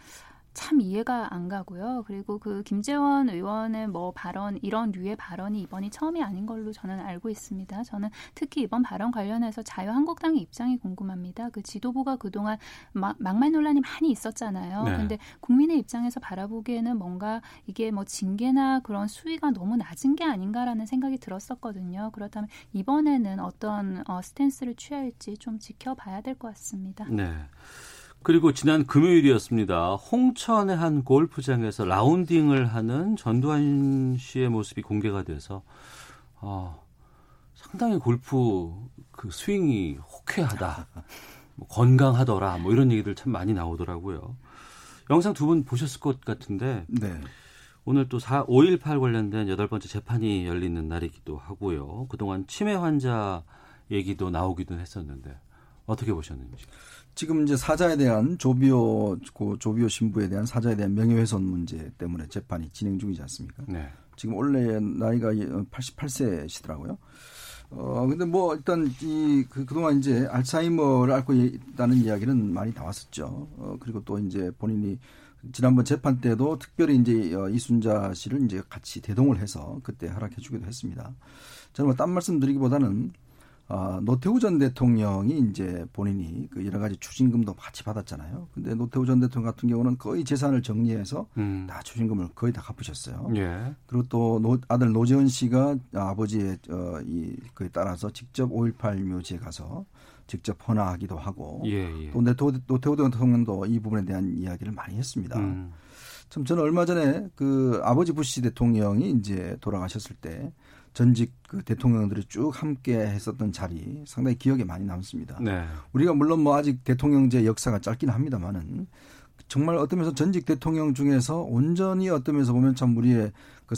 참 이해가 안 가고요. 그리고 그 김재원 의원의 뭐 발언 이런 류의 발언이 이번이 처음이 아닌 걸로 저는 알고 있습니다. 저는 특히 이번 발언 관련해서 자유한국당의 입장이 궁금합니다. 그 지도부가 그동안 막, 막말 논란이 많이 있었잖아요. 네. 근데 국민의 입장에서 바라보기에는 뭔가 이게 뭐 징계나 그런 수위가 너무 낮은 게 아닌가라는 생각이 들었었거든요. 그렇다면 이번에는 어떤 어, 스탠스를 취할지 좀 지켜봐야 될 것 같습니다. 네. 그리고 지난 금요일이었습니다. 홍천의 한 골프장에서 라운딩을 하는 전두환 씨의 모습이 공개가 돼서 어, 상당히 골프 그 스윙이 호쾌하다, 뭐 건강하더라, 뭐 이런 얘기들 참 많이 나오더라고요. 영상 두 분 보셨을 것 같은데 네. 오늘 또 4, 5.18 관련된 여덟 번째 재판이 열리는 날이기도 하고요. 그동안 치매 환자 얘기도 나오기도 했었는데 어떻게 보셨는지. 지금 이제 사자에 대한 조비오 그 조비오 신부에 대한 사자에 대한 명예훼손 문제 때문에 재판이 진행 중이지 않습니까? 네. 지금 원래 나이가 88세시더라고요. 어, 근데 뭐 일단 이 그, 그동안 이제 알츠하이머를 앓고 있다는 이야기는 많이 나왔었죠. 어, 그리고 또 이제 본인이 지난번 재판 때도 특별히 이제 어, 이순자 씨를 이제 같이 대동을 해서 그때 허락해 주기도 했습니다. 저는 뭐 딴 말씀 드리기보다는 아, 노태우 전 대통령이 이제 본인이 그 여러 가지 추징금도 같이 받았잖아요. 근데 노태우 전 대통령 같은 경우는 거의 재산을 정리해서 음. 다 추징금을 거의 다 갚으셨어요. 예. 그리고 또 노, 아들 노재헌 씨가 아버지의 어, 이 그에 따라서 직접 5.18 묘지에 가서 직접 헌화하기도 하고 예, 예. 또 노태우, 노태우 대통령도 이 부분에 대한 이야기를 많이 했습니다. 음. 참 저는 얼마 전에 그 아버지 부시 대통령이 이제 돌아가셨을 때 전직 그 대통령들이 쭉 함께 했었던 자리 상당히 기억에 많이 남습니다. 네. 우리가 물론 뭐 아직 대통령제 역사가 짧긴 합니다만은 정말 어떤 면에서 전직 대통령 중에서 온전히 어떤 면에서 보면 참 우리의 그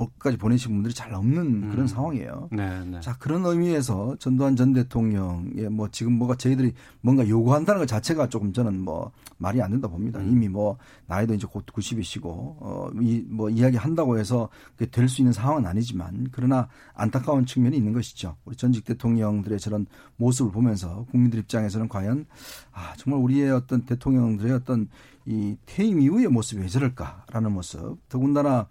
복까지 보내신 분들이 잘 없는 음. 그런 상황이에요. 네, 네. 자 그런 의미에서 전두환 전 대통령의 뭐 지금 뭐가 저희들이 뭔가 요구한다는 것 자체가 조금 저는 뭐 말이 안 된다 봅니다. 음. 이미 뭐 나이도 이제 곧 90이시고 어이뭐 이야기 한다고 해서 될 수 있는 상황은 아니지만 그러나 안타까운 측면이 있는 것이죠. 우리 전직 대통령들의 저런 모습을 보면서 국민들 입장에서는 과연 아 정말 우리의 어떤 대통령들의 어떤 이 퇴임 이후의 모습이 왜 저럴까라는 모습 더군다나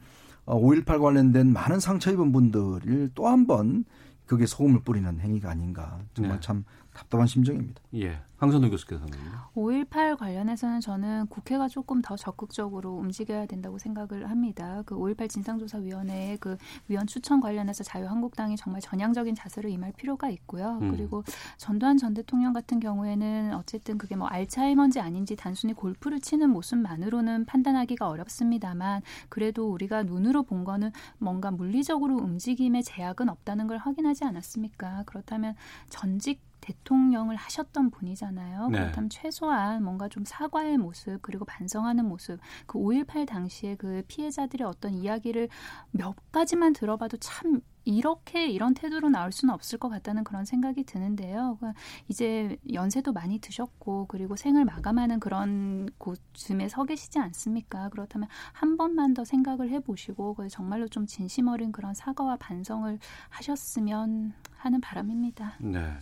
5.18 어, 관련된 많은 상처 입은 분들을 또 한 번 그게 소금을 뿌리는 행위가 아닌가 정말 네. 참 답답한 심정입니다. 예. 황선우 교수께서는 5.18 관련해서는 저는 국회가 조금 더 적극적으로 움직여야 된다고 생각을 합니다. 그 5.18 진상조사위원회의 그 위원 추천 관련해서 자유한국당이 정말 전향적인 자세를 임할 필요가 있고요. 음. 그리고 전두환 전 대통령 같은 경우에는 어쨌든 그게 뭐 알츠하이머인지 아닌지 단순히 골프를 치는 모습만으로는 판단하기가 어렵습니다만 그래도 우리가 눈으로 본 거는 뭔가 물리적으로 움직임의 제약은 없다는 걸 확인하지 않았습니까? 그렇다면 전직 대통령을 하셨던 분이잖아요. 네. 그렇다면 최소한 뭔가 좀 사과의 모습 그리고 반성하는 모습 그 5.18 당시에 그 피해자들의 어떤 이야기를 몇 가지만 들어봐도 참 이렇게 이런 태도로 나올 수는 없을 것 같다는 그런 생각이 드는데요. 그러니까 이제 연세도 많이 드셨고 그리고 생을 마감하는 그런 곳쯤에 서 계시지 않습니까? 그렇다면 한 번만 더 생각을 해보시고 정말로 좀 진심 어린 그런 사과와 반성을 하셨으면 하는 바람입니다. 네.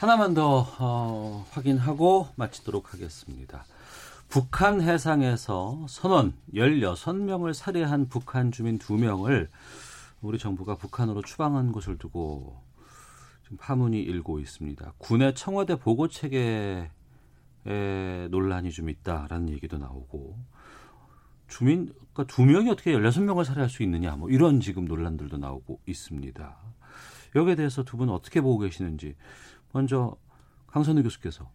하나만 더 어, 확인하고 마치도록 하겠습니다. 북한 해상에서 선원 16명을 살해한 북한 주민 2명을 우리 정부가 북한으로 추방한 것을 두고 지금 파문이 일고 있습니다. 군의 청와대 보고 체계에 논란이 좀 있다라는 얘기도 나오고 주민 그러니까 두 명이 어떻게 16명을 살해할 수 있느냐 뭐 이런 지금 논란들도 나오고 있습니다. 여기에 대해서 두 분 어떻게 보고 계시는지 먼저 강선우 교수께서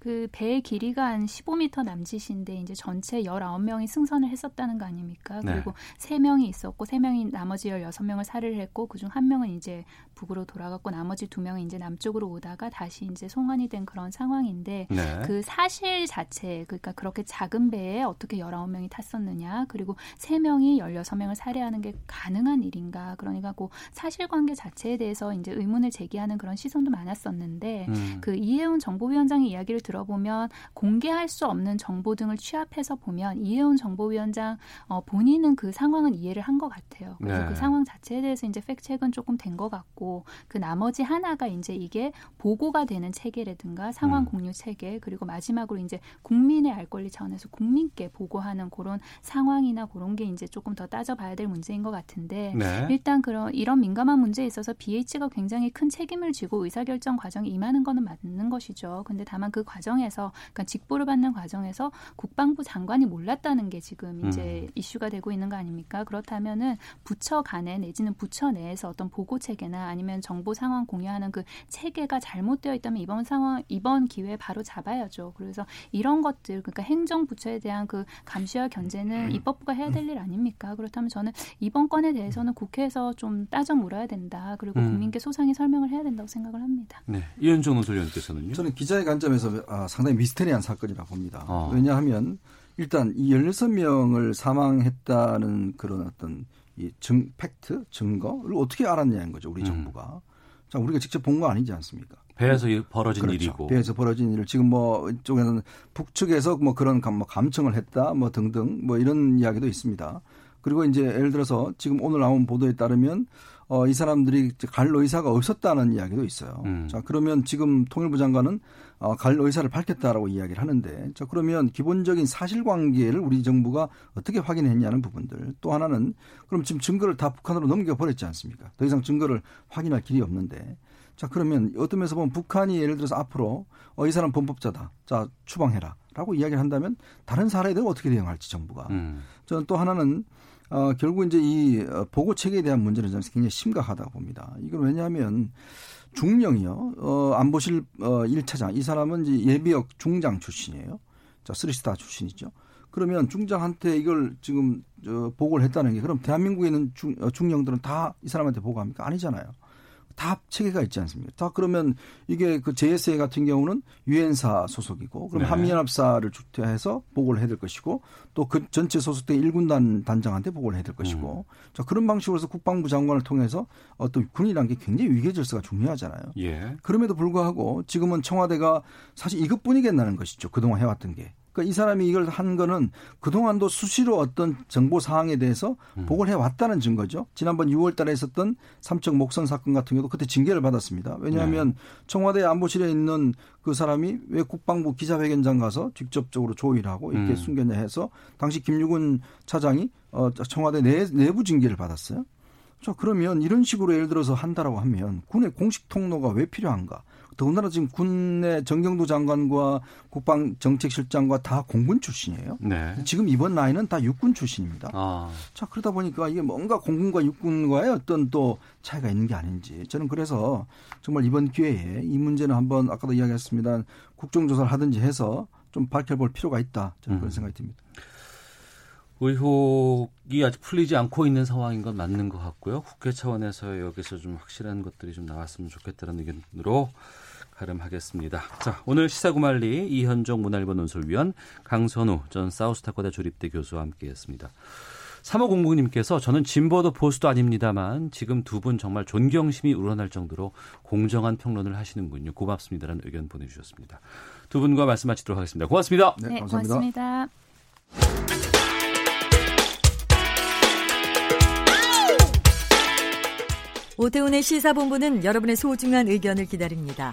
그 배의 길이가 한 15m 남짓인데 이제 전체 19명이 승선을 했었다는 거 아닙니까? 네. 그리고 3명이 있었고 3명이 나머지 16명을 살해를 했고 그중 한 명은 이제 북으로 돌아갔고 나머지 두 명은 이제 남쪽으로 오다가 다시 이제 송환이 된 그런 상황인데 네. 그 사실 자체 그러니까 그렇게 작은 배에 어떻게 19명이 탔었느냐 그리고 3명이 16명을 살해하는 게 가능한 일인가 그러니까 그 사실관계 자체에 대해서 이제 의문을 제기하는 그런 시선도 많았었는데 음. 그 이해운 정보위원장의 이야기를 들어보면 공개할 수 없는 정보 등을 취합해서 보면 이해운 정보위원장 어, 본인은 그 상황은 이해를 한 것 같아요. 그래서 네. 그 상황 자체에 대해서 이제 팩체크는 조금 된 것 같고 그 나머지 하나가 이제 이게 보고가 되는 체계라든가 상황 음. 공유 체계 그리고 마지막으로 이제 국민의 알 권리 차원에서 국민께 보고하는 그런 상황이나 그런 게 이제 조금 더 따져봐야 될 문제인 것 같은데 네. 일단 그런 이런 민감한 문제에 있어서 BH가 굉장히 큰 책임을 지고 의사결정 과정에 임하는 거는 맞는 것이죠. 근데 다만 그 과정 에서 그러니까 직보를 받는 과정에서 국방부 장관이 몰랐다는 게 지금 이제 음. 이슈가 되고 있는 거 아닙니까? 그렇다면은 부처 간에 내지는 부처 내에서 어떤 보고 체계나 아니 아니면 정보 상황 공유하는 그 체계가 잘못되어 있다면 이번 상황 이번 기회에 바로 잡아야죠. 그래서 이런 것들 그러니까 행정 부처에 대한 그 감시와 견제는 음. 입법부가 해야 될 일 아닙니까? 그렇다면 저는 이번 건에 대해서는 국회에서 좀 따져 물어야 된다. 그리고 음. 국민께 소상히 설명을 해야 된다고 생각을 합니다. 네. 이현정 논설위원께서는요? 저는 기자의 관점에서 아, 상당히 미스테리한 사건이라고 봅니다. 어. 왜냐하면 일단 이 16명을 사망했다는 그런 어떤 이 증, 팩트, 증거를 어떻게 알았냐는 거죠, 우리 음. 정부가. 자, 우리가 직접 본 거 아니지 않습니까? 배에서 벌어진 그렇죠. 일이고. 배에서 벌어진 일을 지금 뭐 이쪽에는 북측에서 뭐 그런 뭐 감청을 했다 뭐 등등 뭐 이런 이야기도 있습니다. 그리고 이제 예를 들어서 지금 오늘 나온 보도에 따르면 어, 이 사람들이 갈 의사가 없었다는 이야기도 있어요. 음. 자, 그러면 지금 통일부 장관은 어, 갈 의사를 밝혔다라고 이야기를 하는데 자, 그러면 기본적인 사실관계를 우리 정부가 어떻게 확인했냐는 부분들 또 하나는 그럼 지금 증거를 다 북한으로 넘겨버렸지 않습니까? 더 이상 증거를 확인할 길이 없는데 자, 그러면 어떤 면에서 보면 북한이 예를 들어서 앞으로 어, 이 사람 범법자다. 자, 추방해라. 라고 이야기를 한다면 다른 사례에 대해 어떻게 대응할지 정부가. 음. 저는 또 하나는 어, 결국 이제 이 어, 보고 체계에 대한 문제는 저는 굉장히 심각하다고 봅니다. 이건 왜냐하면 중령이요. 어, 안보실 어, 1차장. 이 사람은 이제 예비역 중장 출신이에요. 자, 쓰리스타 출신이죠. 그러면 중장한테 이걸 지금 저 보고를 했다는 게 그럼 대한민국에 있는 중, 어, 중령들은 다 이 사람한테 보고합니까? 아니잖아요. 다 체계가 있지 않습니까? 다 그러면 이게 그 JSA 같은 경우는 유엔사 소속이고 그럼 네. 한미연합사를 주퇴해서 보고를 해야 될 것이고 또 그 전체 소속된 일군단 단장한테 보고를 해야 될 음. 것이고 자 그런 방식으로 해서 국방부 장관을 통해서 어떤 군이라는 게 굉장히 위계 질서가 중요하잖아요. 예. 그럼에도 불구하고 지금은 청와대가 사실 이것뿐이겠다는 것이죠. 그동안 해왔던 게. 그러니까 이 사람이 이걸 한 거는 그동안도 수시로 어떤 정보 사항에 대해서 음. 보고를 해왔다는 증거죠. 지난번 6월 달에 있었던 삼척 목선 사건 같은 경우도 그때 징계를 받았습니다. 왜냐하면 네. 청와대 안보실에 있는 그 사람이 왜 국방부 기자회견장 가서 직접적으로 조의하고 이렇게 음. 숨겼냐 해서 당시 김유근 차장이 어, 청와대 내, 내부 징계를 받았어요. 자, 그러면 이런 식으로 예를 들어서 한다라고 하면 군의 공식 통로가 왜 필요한가? 더군다나 지금 군내 정경도 장관과 국방정책실장과 다 공군 출신이에요. 네. 지금 이번 나이는 다 육군 출신입니다. 아, 자, 그러다 보니까 이게 뭔가 공군과 육군과의 어떤 또 차이가 있는 게 아닌지. 저는 그래서 정말 이번 기회에 이 문제는 한번 아까도 이야기했습니다. 국정조사를 하든지 해서 좀 밝혀볼 필요가 있다. 저는 그런 음. 생각이 듭니다. 의혹이 아직 풀리지 않고 있는 상황인 건 맞는 것 같고요. 국회 차원에서 여기서 좀 확실한 것들이 좀 나왔으면 좋겠다는 의견으로 가름하겠습니다. 자, 오늘 시사구말리 이현종 문화일보 논설위원 강선우 전 사우스타코다 조립대 교수와 함께했습니다. 3호 공부님께서 저는 진보도 보수도 아닙니다만 지금 두 분 정말 존경심이 우러날 정도로 공정한 평론을 하시는군요. 고맙습니다라는 의견 보내주셨습니다. 두 분과 말씀 마치도록 하겠습니다. 고맙습니다. 네, 네, 감사합니다. 고맙습니다. 오태훈의 시사본부는 여러분의 소중한 의견을 기다립니다.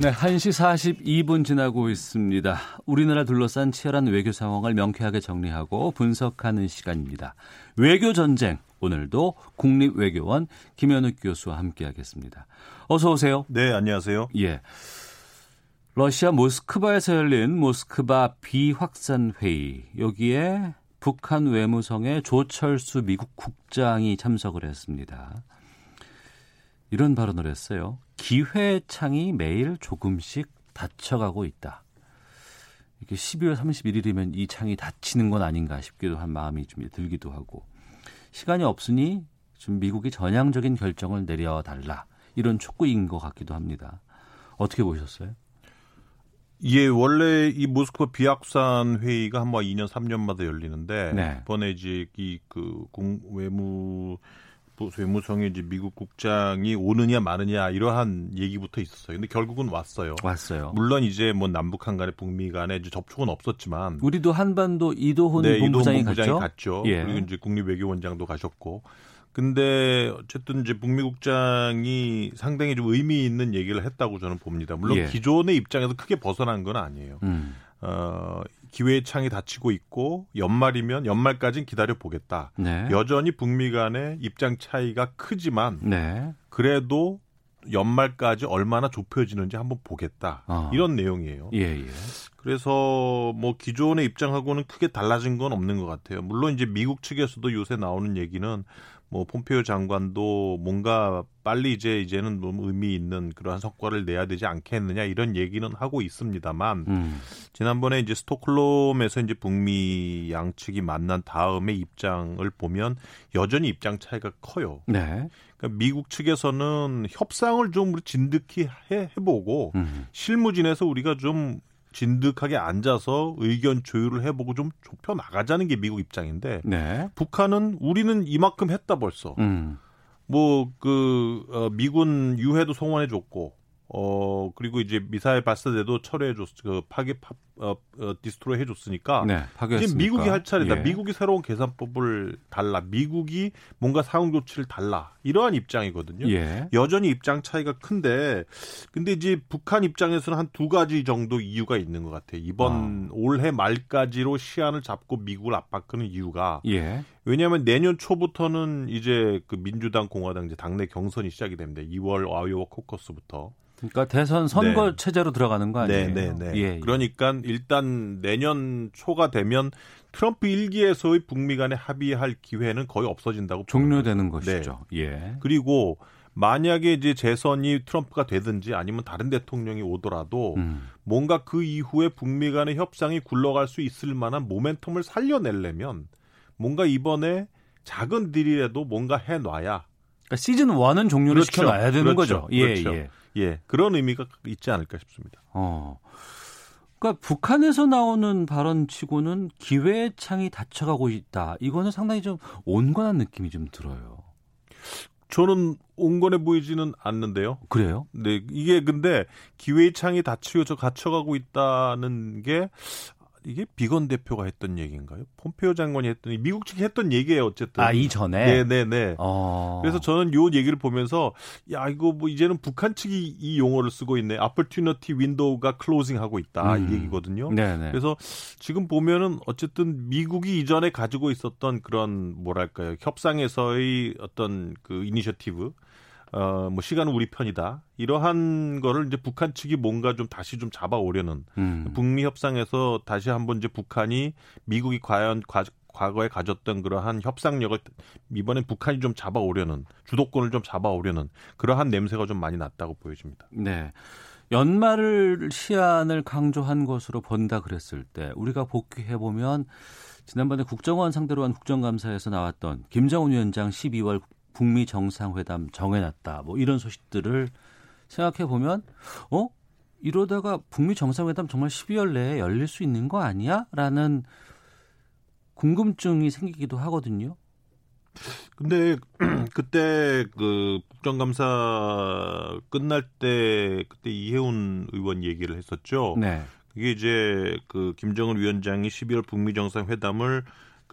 네, 1시 42분 지나고 있습니다. 우리나라 둘러싼 치열한 외교 상황을 명쾌하게 정리하고 분석하는 시간입니다. 외교 전쟁. 오늘도 국립외교원 김현욱 교수와 함께하겠습니다. 어서 오세요. 네, 안녕하세요. 예. 러시아 모스크바에서 열린 모스크바 비확산 회의. 여기에 북한 외무성의 조철수 미국 국장이 참석을 했습니다. 이런 발언을 했어요. 기회창이 매일 조금씩 닫혀가고 있다. 이게 12월 31일이면 이 창이 닫히는 건 아닌가 싶기도 한 마음이 좀 들기도 하고 시간이 없으니 좀 미국이 전향적인 결정을 내려달라 이런 촉구인 것 같기도 합니다. 어떻게 보셨어요? 예, 원래 이 모스크바 비확산 회의가 한뭐 2년 3년마다 열리는데 네. 이번에 이제 이그 외무 외무성의 이제 미국 국장이 오느냐 마느냐 이러한 얘기부터 있었어요. 근데 결국은 왔어요. 왔어요. 물론 이제 뭐 남북한 간에 북미 간에 이제 접촉은 없었지만 우리도 한반도 이도훈 네, 본부장이 이동훈 갔죠. 갔죠. 예. 그리고 이제 국립외교원장도 가셨고. 근데 어쨌든 이제 북미 국장이 상당히 좀 의미 있는 얘기를 했다고 저는 봅니다. 물론 예. 기존의 입장에서 크게 벗어난 건 아니에요. 음, 어, 기회의 창이 닫히고 있고 연말이면 연말까지는 기다려 보겠다. 네. 여전히 북미 간의 입장 차이가 크지만 네. 그래도 연말까지 얼마나 좁혀지는지 한번 보겠다. 어. 이런 내용이에요. 예, 예. 그래서 뭐 기존의 입장하고는 크게 달라진 건 없는 것 같아요. 물론 이제 미국 측에서도 요새 나오는 얘기는 뭐 폼페이오 장관도 뭔가 빨리 이제 이제는 너무 의미 있는 그러한 성과를 내야 되지 않겠느냐 이런 얘기는 하고 있습니다만 음. 지난번에 이제 스톡홀름에서 이제 북미 양측이 만난 다음에 입장을 보면 여전히 입장 차이가 커요. 네. 그러니까 미국 측에서는 협상을 좀 우리 진득히 해, 해보고 음. 실무진에서 우리가 좀 진득하게 앉아서 의견 조율을 해보고 좀 좁혀 나가자는 게 미국 입장인데 네. 북한은 우리는 이만큼 했다 벌써. 음. 뭐그 어, 미군 유해도 송환해 줬고 어 그리고 이제 미사일 발사대도 철회해 줬, 그 파괴 파, 어, 어 destroy 해줬으니까 네. 이제 미국이 할 차례다. 예. 미국이 새로운 계산법을 달라. 미국이 뭔가 상응 조치를 달라. 이러한 입장이거든요. 예. 여전히 입장 차이가 큰데 근데 이제 북한 입장에서는 한 두 가지 정도 이유가 있는 것 같아요. 이번 올해 말까지로 시한을 잡고 미국을 압박하는 이유가 예. 왜냐하면 내년 초부터는 이제 그 민주당 공화당 이제 당내 경선이 시작이 됩니다. 2월 아이오와 코커스부터. 그러니까 대선 선거 네. 체제로 들어가는 거 아니에요? 네, 네, 네. 예, 예. 그러니까 일단 내년 초가 되면 트럼프 일기에서의 북미 간의 합의할 기회는 거의 없어진다고 종료되는 거죠. 것이죠. 예. 네. 그리고 만약에 이제 재선이 트럼프가 되든지 아니면 다른 대통령이 오더라도 음. 뭔가 그 이후에 북미 간의 협상이 굴러갈 수 있을 만한 모멘텀을 살려내려면 뭔가 이번에 작은 딜이라도 뭔가 해놔야 그러니까 시즌 1은 종료를 그렇죠. 시켜놔야 되는 그렇죠. 거죠. 예, 그렇죠. 예. 예 그런 의미가 있지 않을까 싶습니다. 어. 그러니까 북한에서 나오는 발언치고는 기회의 창이 닫혀가고 있다. 이거는 상당히 좀 온건한 느낌이 좀 들어요. 저는 온건해 보이지는 않는데요. 그래요? 네, 이게 근데 기회의 창이 닫히어서 갇혀가고 있다는 게 이게 비건 대표가 했던 얘기인가요? 폼페이오 장관이 했던 미국 측이 했던 얘기예요, 어쨌든. 아, 이전에? 네, 네, 네. 어. 그래서 저는 요 얘기를 보면서 야, 이거 뭐 이제는 북한 측이 이 용어를 쓰고 있네. opportunity window가 closing 하고 있다. 음. 이 얘기거든요. 네네. 그래서 지금 보면은 어쨌든 미국이 이전에 가지고 있었던 그런 뭐랄까요 협상에서의 어떤 그 이니셔티브 어 뭐 시간은 우리 편이다 이러한 거를 이제 북한 측이 뭔가 좀 다시 좀 잡아오려는 음. 북미 협상에서 다시 한번 이제 북한이 미국이 과연 과, 과거에 가졌던 그러한 협상력을 이번엔 북한이 좀 잡아오려는 주도권을 좀 잡아오려는 그러한 냄새가 좀 많이 났다고 보여집니다. 네. 연말을 시한을 강조한 것으로 본다 그랬을 때 우리가 복귀해 보면 지난번에 국정원 상대로 한 국정감사에서 나왔던 김정은 위원장 12월 북미 정상회담 정해놨다 뭐 이런 소식들을 생각해 보면 어 이러다가 북미 정상회담 정말 12월 내에 열릴 수 있는 거 아니야?라는 궁금증이 생기기도 하거든요. 근데 그때 그 국정감사 끝날 때 그때 이해운 의원 얘기를 했었죠. 네. 그게 이제 그 김정은 위원장이 12월 북미 정상회담을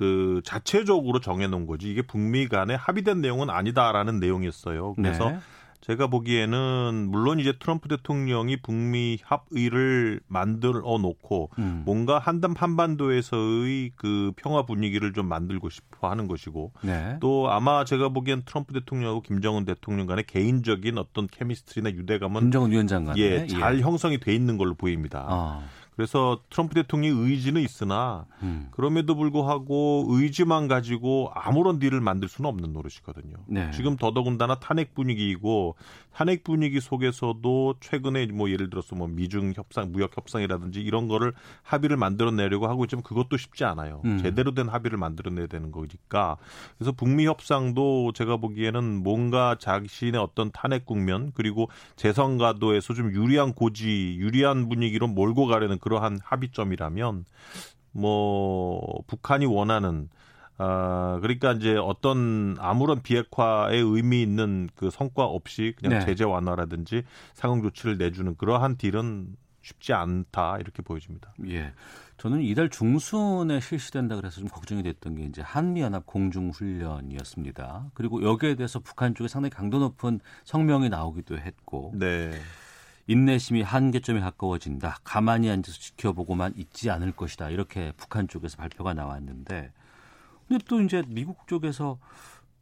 그 자체적으로 정해놓은 거지 이게 북미 간에 합의된 내용은 아니다라는 내용이었어요. 그래서 네. 제가 보기에는 물론 이제 트럼프 대통령이 북미 합의를 만들어 놓고 음. 뭔가 한담 한반도에서의 그 평화 분위기를 좀 만들고 싶어 하는 것이고 네. 또 아마 제가 보기엔 트럼프 대통령하고 김정은 대통령 간의 개인적인 어떤 케미스트리나 유대감은 김정은 위원장 간에 예, 잘 형성이 돼 있는 걸로 보입니다. 아. 그래서 트럼프 대통령의 의지는 있으나 음. 그럼에도 불구하고 의지만 가지고 아무런 딜을 만들 수는 없는 노릇이거든요. 네. 지금 더더군다나 탄핵 분위기이고 탄핵 분위기 속에서도 최근에 뭐 예를 들어서 뭐 미중 협상, 무역 협상이라든지 이런 거를 합의를 만들어내려고 하고 있지만 그것도 쉽지 않아요. 음. 제대로 된 합의를 만들어내야 되는 거니까 그래서 북미 협상도 제가 보기에는 뭔가 자신의 어떤 탄핵 국면 그리고 재선 가도에서 좀 유리한 고지, 유리한 분위기로 몰고 가려는 그러한 합의점이라면 뭐 북한이 원하는 아 그러니까 이제 어떤 아무런 비핵화의 의미 있는 그 성과 없이 그냥 네. 제재 완화라든지 상응 조치를 내주는 그러한 딜은 쉽지 않다 이렇게 보여집니다. 예. 저는 이달 중순에 실시된다 그래서 좀 걱정이 됐던 게 이제 한미연합 공중훈련이었습니다. 그리고 여기에 대해서 북한 쪽에 상당히 강도 높은 성명이 나오기도 했고 네. 인내심이 한계점에 가까워진다. 가만히 앉아서 지켜보고만 있지 않을 것이다. 이렇게 북한 쪽에서 발표가 나왔는데 근데 또 이제 미국 쪽에서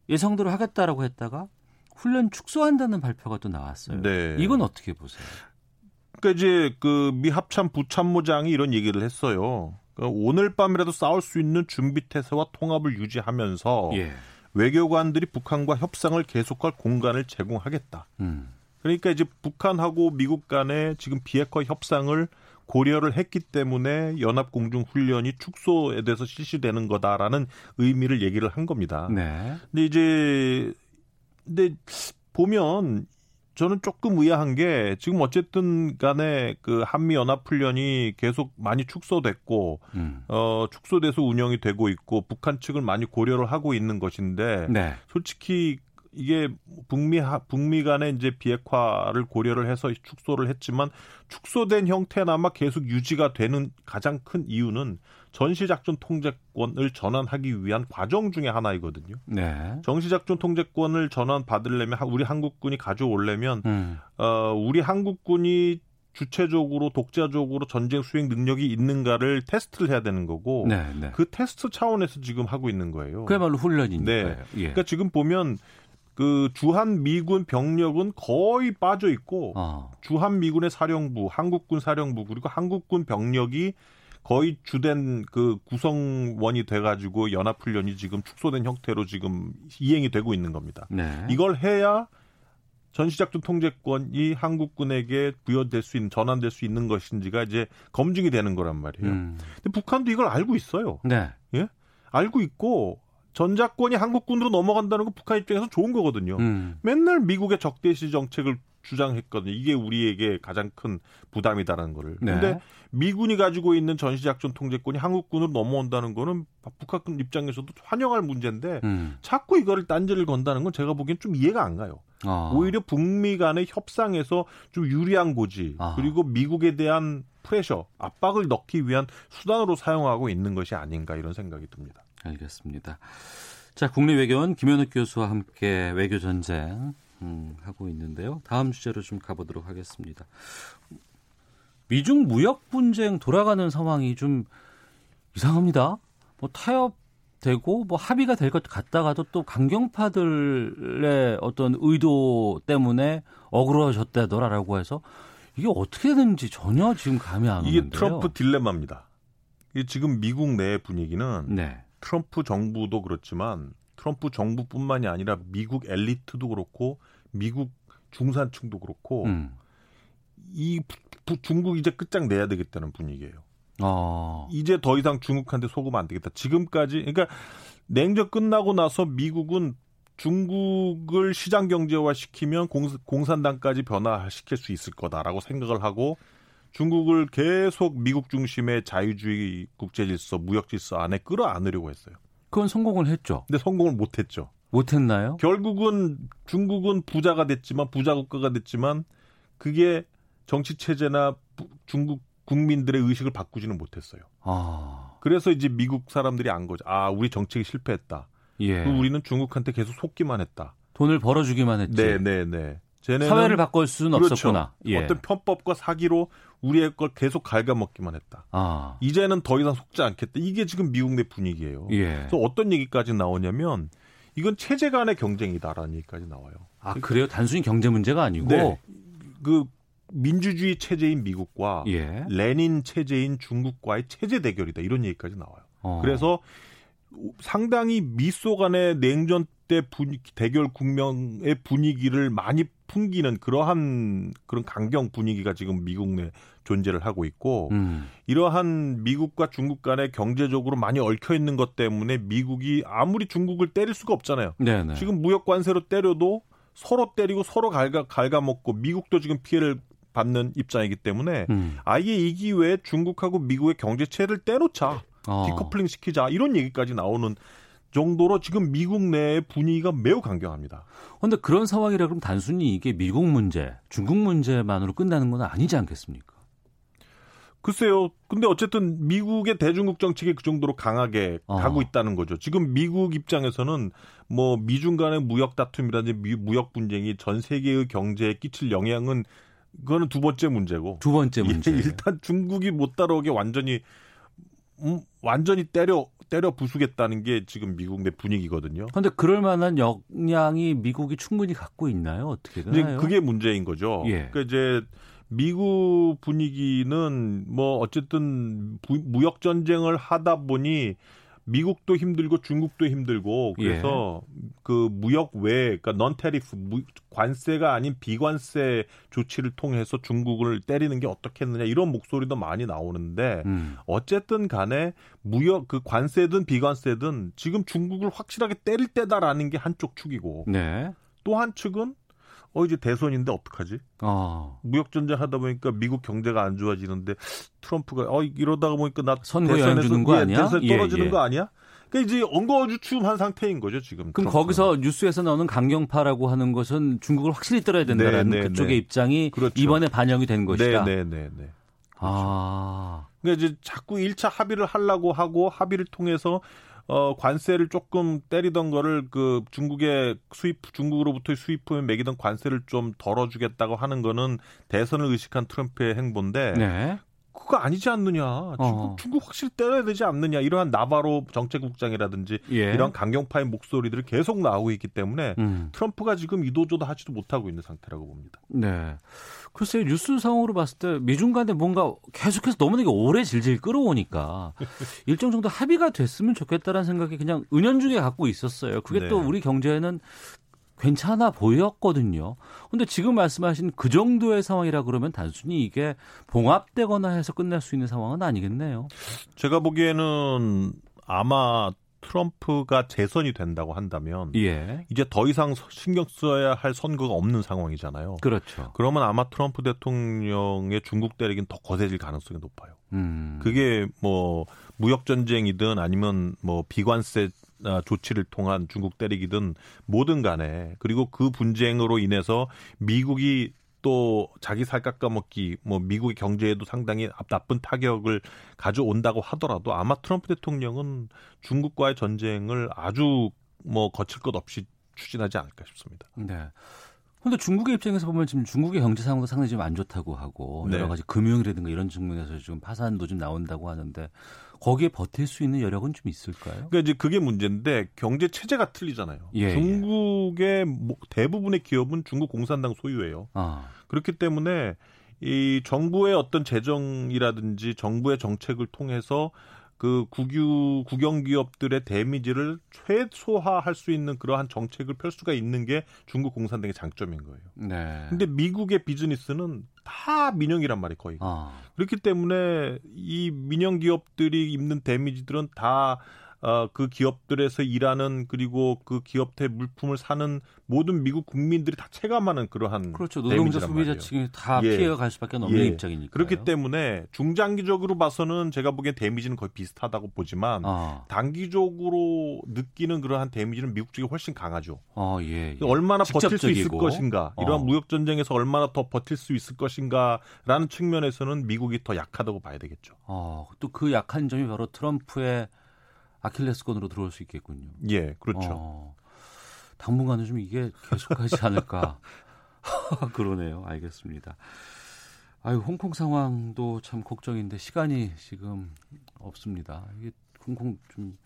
예상대로 하겠다라고 했다가 훈련 축소한다는 발표가 또 나왔어요. 네. 이건 어떻게 보세요? 그러니까 이제 그 미 합참 부참모장이 이런 얘기를 했어요. 그러니까 오늘 밤이라도 싸울 수 있는 준비 태세와 통합을 유지하면서 예. 외교관들이 북한과 협상을 계속할 공간을 제공하겠다. 음. 그러니까 이제 북한하고 미국 간의 지금 비핵화 협상을 고려를 했기 때문에 연합 공중 훈련이 축소에 대해서 실시되는 거다라는 의미를 얘기를 한 겁니다. 네. 근데 이제 근데 보면 저는 조금 의아한 게 지금 어쨌든 간에 그 한미 연합 훈련이 계속 많이 축소됐고 음. 어 축소돼서 운영이 되고 있고 북한 측을 많이 고려를 하고 있는 것인데 네. 솔직히 이게 북미 하, 북미 간의 이제 비핵화를 고려를 해서 축소를 했지만 축소된 형태나마 계속 유지가 되는 가장 큰 이유는 전시작전 통제권을 전환하기 위한 과정 중에 하나이거든요. 네. 정시작전 통제권을 전환 받으려면 우리 한국군이 가져오려면 음. 어 우리 한국군이 주체적으로 독자적으로 전쟁 수행 능력이 있는가를 테스트를 해야 되는 거고 네, 네. 그 테스트 차원에서 지금 하고 있는 거예요. 그야말로 훈련이니까요. 네. 예. 그러니까 지금 보면 그 주한 미군 병력은 거의 빠져 있고 어. 주한 미군의 사령부, 한국군 사령부 그리고 한국군 병력이 거의 주된 그 구성원이 돼가지고 연합훈련이 지금 축소된 형태로 지금 이행이 되고 있는 겁니다. 네. 이걸 해야 전시작전 통제권이 한국군에게 부여될 수 있는 전환될 수 있는 것인지가 이제 검증이 되는 거란 말이에요. 음. 근데 북한도 이걸 알고 있어요. 네. 예? 알고 있고 전작권이 한국군으로 넘어간다는 건 북한 입장에서 좋은 거거든요. 음. 맨날 미국의 적대시 정책을 주장했거든요. 이게 우리에게 가장 큰 부담이다라는 거를. 네. 근데 미군이 가지고 있는 전시작전 통제권이 한국군으로 넘어온다는 거는 북한 입장에서도 환영할 문제인데 음. 자꾸 이거를 딴지를 건다는 건 제가 보기엔 좀 이해가 안 가요. 어. 오히려 북미 간의 협상에서 좀 유리한 고지 아. 그리고 미국에 대한 프레셔 압박을 넣기 위한 수단으로 사용하고 있는 것이 아닌가 이런 생각이 듭니다. 알겠습니다. 자, 국립외교원 김현욱 교수와 함께 외교 전쟁 음, 하고 있는데요. 다음 주제로 좀 가보도록 하겠습니다. 미중 무역 분쟁 돌아가는 상황이 좀 이상합니다. 뭐 타협되고 뭐 합의가 될 것 같다가도 또 강경파들의 어떤 의도 때문에 어그러졌다더라라고 해서 이게 어떻게 되는지 전혀 지금 감이 안 이게 오는데요. 트럼프 딜레마입니다. 이게 지금 미국 내 분위기는 네. 트럼프 정부도 그렇지만 트럼프 정부뿐만이 아니라 미국 엘리트도 그렇고 미국 중산층도 그렇고 음. 이 부- 중국 이제 끝장 내야 되겠다는 분위기예요. 어. 이제 더 이상 중국한테 속으면 안 되겠다. 지금까지 그러니까 냉전 끝나고 나서 미국은 중국을 시장 경제화 시키면 공, 산당까지 변화시킬 수 있을 거다라고 생각을 하고 중국을 계속 미국 중심의 자유주의 국제 질서, 무역 질서 안에 끌어안으려고 했어요. 그건 성공을 했죠. 근데 성공을 못 했죠. 못 했나요? 결국은 중국은 부자가 됐지만 부자 국가가 됐지만 그게 정치 체제나 부- 중국 국민들의 의식을 바꾸지는 못했어요. 아, 그래서 이제 미국 사람들이 안 거죠. 아, 우리 정책이 실패했다. 예. 우리는 중국한테 계속 속기만 했다. 돈을 벌어주기만 했지. 네, 네, 네. 쟤네는 사회를 바꿀 수는 그렇죠. 없었구나. 예. 어떤 편법과 사기로 우리의 걸 계속 갉아먹기만 했다. 아, 이제는 더 이상 속지 않겠다. 이게 지금 미국 내 분위기예요. 예. 그래서 어떤 얘기까지 나오냐면 이건 체제 간의 경쟁이다라는 얘기까지 나와요. 아 그래요? 단순히 경제 문제가 아니고. 네. 그 민주주의 체제인 미국과 예. 레닌 체제인 중국과의 체제 대결이다. 이런 얘기까지 나와요. 어. 그래서 상당히 미소 간의 냉전 때 분위기, 대결 국면의 분위기를 많이 풍기는 그러한 그런 강경 분위기가 지금 미국 내 존재를 하고 있고 음. 이러한 미국과 중국 간에 경제적으로 많이 얽혀 있는 것 때문에 미국이 아무리 중국을 때릴 수가 없잖아요. 네네. 지금 무역 관세로 때려도 서로 때리고 서로 갉아, 갉아먹고 미국도 지금 피해를 받는 입장이기 때문에 음. 아예 이 기회에 중국하고 미국의 경제체를 떼놓자. 어. 디커플링 시키자 이런 얘기까지 나오는 정도로 지금 미국 내의 분위기가 매우 강경합니다. 근데 그런 상황이라 그럼 단순히 이게 미국 문제, 중국 문제만으로 끝나는 건 아니지 않겠습니까? 글쎄요. 근데 어쨌든 미국의 대중국 정책이 그 정도로 강하게 어. 가고 있다는 거죠. 지금 미국 입장에서는 뭐 미중 간의 무역 다툼이라든지 미- 무역 분쟁이 전 세계의 경제에 끼칠 영향은 그거는 두 번째 문제고. 두 번째 예, 문제. 일단 중국이 못 따라오게 완전히 음, 완전히 때려 때려 부수겠다는 게 지금 미국 내 분위기거든요. 근데 그럴 만한 역량이 미국이 충분히 갖고 있나요? 어떻게 되나요? 그게 문제인 거죠. 예. 그러니까 이제 미국 분위기는 뭐 어쨌든 부- 무역 전쟁을 하다 보니 미국도 힘들고 중국도 힘들고 그래서 예. 그 무역 외 그러니까 넌 테리프 관세가 아닌 비관세 조치를 통해서 중국을 때리는 게 어떻겠느냐 이런 목소리도 많이 나오는데 음. 어쨌든 간에 무역 그 관세든 비관세든 지금 중국을 확실하게 때릴 때다라는 게 한쪽 축이고 네. 또한 측은 어 이제 대선인데 어떡하지? 어. 무역 전쟁 하다 보니까 미국 경제가 안 좋아지는데 트럼프가 어 이러다가 보니까 나 선거 영향 주는 거 예, 아니야? 대선 예, 떨어지는 예. 거 아니야? 그러니까 이제 엉거주춤한 상태인 거죠 지금. 그럼 트럼프는. 거기서 뉴스에서 나오는 강경파라고 하는 것은 중국을 확실히 떨어야 된다라는 네, 네, 그쪽의 네. 입장이 그렇죠. 이번에 반영이 된 것이다. 네, 네, 네, 네. 아. 그러니까 이제 자꾸 1차 합의를 하려고 하고 합의를 통해서 어 관세를 조금 때리던 거를 그 중국의 수입 중국으로부터 수입품에 매기던 관세를 좀 덜어주겠다고 하는 거는 대선을 의식한 트럼프의 행보인데 네. 그거 아니지 않느냐. 중국, 어. 중국 확실히 때려야 되지 않느냐. 이러한 나바로 정책국장이라든지 예. 이런 강경파의 목소리들이 계속 나오고 있기 때문에 음. 트럼프가 지금 이도저도 하지도 못하고 있는 상태라고 봅니다. 네. 글쎄요, 뉴스 상으로 봤을 때 미중 간에 뭔가 계속해서 너무나 이게 오래 질질 끌어오니까 일정 정도 합의가 됐으면 좋겠다라는 생각이 그냥 은연중에 갖고 있었어요. 그게 네. 또 우리 경제에는 괜찮아 보였거든요. 근데 지금 말씀하신 그 정도의 상황이라 그러면 단순히 이게 봉합되거나 해서 끝날 수 있는 상황은 아니겠네요. 제가 보기에는 아마 트럼프가 재선이 된다고 한다면 예. 이제 더 이상 신경 써야 할 선거가 없는 상황이잖아요. 그렇죠. 그러면 아마 트럼프 대통령의 중국 때리긴 더 거세질 가능성이 높아요. 음. 그게 뭐 무역 전쟁이든 아니면 뭐 비관세 아, 조치를 통한 중국 때리기든 뭐든 간에 그리고 그 분쟁으로 인해서 미국이 또 자기 살 깎아먹기 뭐 미국의 경제에도 상당히 나쁜 타격을 가져온다고 하더라도 아마 트럼프 대통령은 중국과의 전쟁을 아주 뭐 거칠 것 없이 추진하지 않을까 싶습니다. 네. 근데 중국의 입장에서 보면 지금 중국의 경제 상황도 상당히 좀안 좋다고 하고 네. 여러 가지 금융이라든가 이런 측면에서 지금 파산도 좀 나온다고 하는데 거기에 버틸 수 있는 여력은 좀 있을까요? 그러니까 이제 그게 문제인데 경제 체제가 틀리잖아요. 예, 중국의 뭐 대부분의 기업은 중국 공산당 소유예요. 아, 그렇기 때문에 이 정부의 어떤 재정이라든지 정부의 정책을 통해서 그 국유 국영 기업들의 데미지를 최소화할 수 있는 그러한 정책을 펼 수가 있는 게 중국 공산당의 장점인 거예요. 네. 근데 미국의 비즈니스는 다 민영이란 말이 거의. 아, 그렇기 때문에 이 민영 기업들이 입는 데미지들은 다 어, 그 기업들에서 일하는 그리고 그 기업의 물품을 사는 모든 미국 국민들이 다 체감하는 그러한 그렇죠. 노동자 데미지란 소비자층이 다 예. 피해가 갈 수밖에 없는 예. 입장이니까. 그렇기 때문에 중장기적으로 봐서는 제가 보기엔 데미지는 거의 비슷하다고 보지만 아, 단기적으로 느끼는 그러한 데미지는 미국 쪽이 훨씬 강하죠. 어, 예, 예. 얼마나 버틸 수 있을 직접적이고. 것인가, 이러한 어. 무역 전쟁에서 얼마나 더 버틸 수 있을 것인가라는 측면에서는 미국이 더 약하다고 봐야 되겠죠. 어, 또그 약한 점이 바로 트럼프의 아킬레스건으로 들어올 수 있겠군요. 예, 그렇죠. 어, 당분간은 좀 이게 계속하지 않을까. 그러네요. 알겠습니다. 아유, 홍콩 상황도 참 걱정인데 시간이 지금 없습니다. 이게 홍콩 좀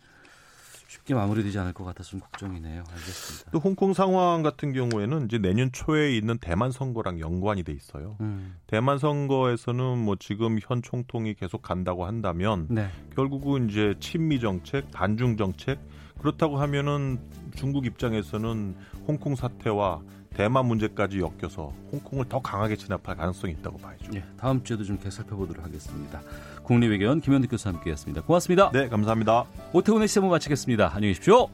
쉽게 마무리되지 않을 것 같아서 좀 걱정이네요. 알겠습니다. 또 홍콩 상황 같은 경우에는 이제 내년 초에 있는 대만 선거랑 연관이 돼 있어요. 음, 대만 선거에서는 뭐 지금 현 총통이 계속 간다고 한다면 네. 결국은 이제 친미 정책, 반중 정책 그렇다고 하면은 중국 입장에서는 홍콩 사태와 대만 문제까지 엮여서 홍콩을 더 강하게 진압할 가능성이 있다고 봐야죠. 예, 다음 주에도 좀 계속 살펴보도록 하겠습니다. 국립외교원 김현득 교수 함께했습니다. 고맙습니다. 네, 감사합니다. 오태훈의 시사부 마치겠습니다. 안녕히 계십시오.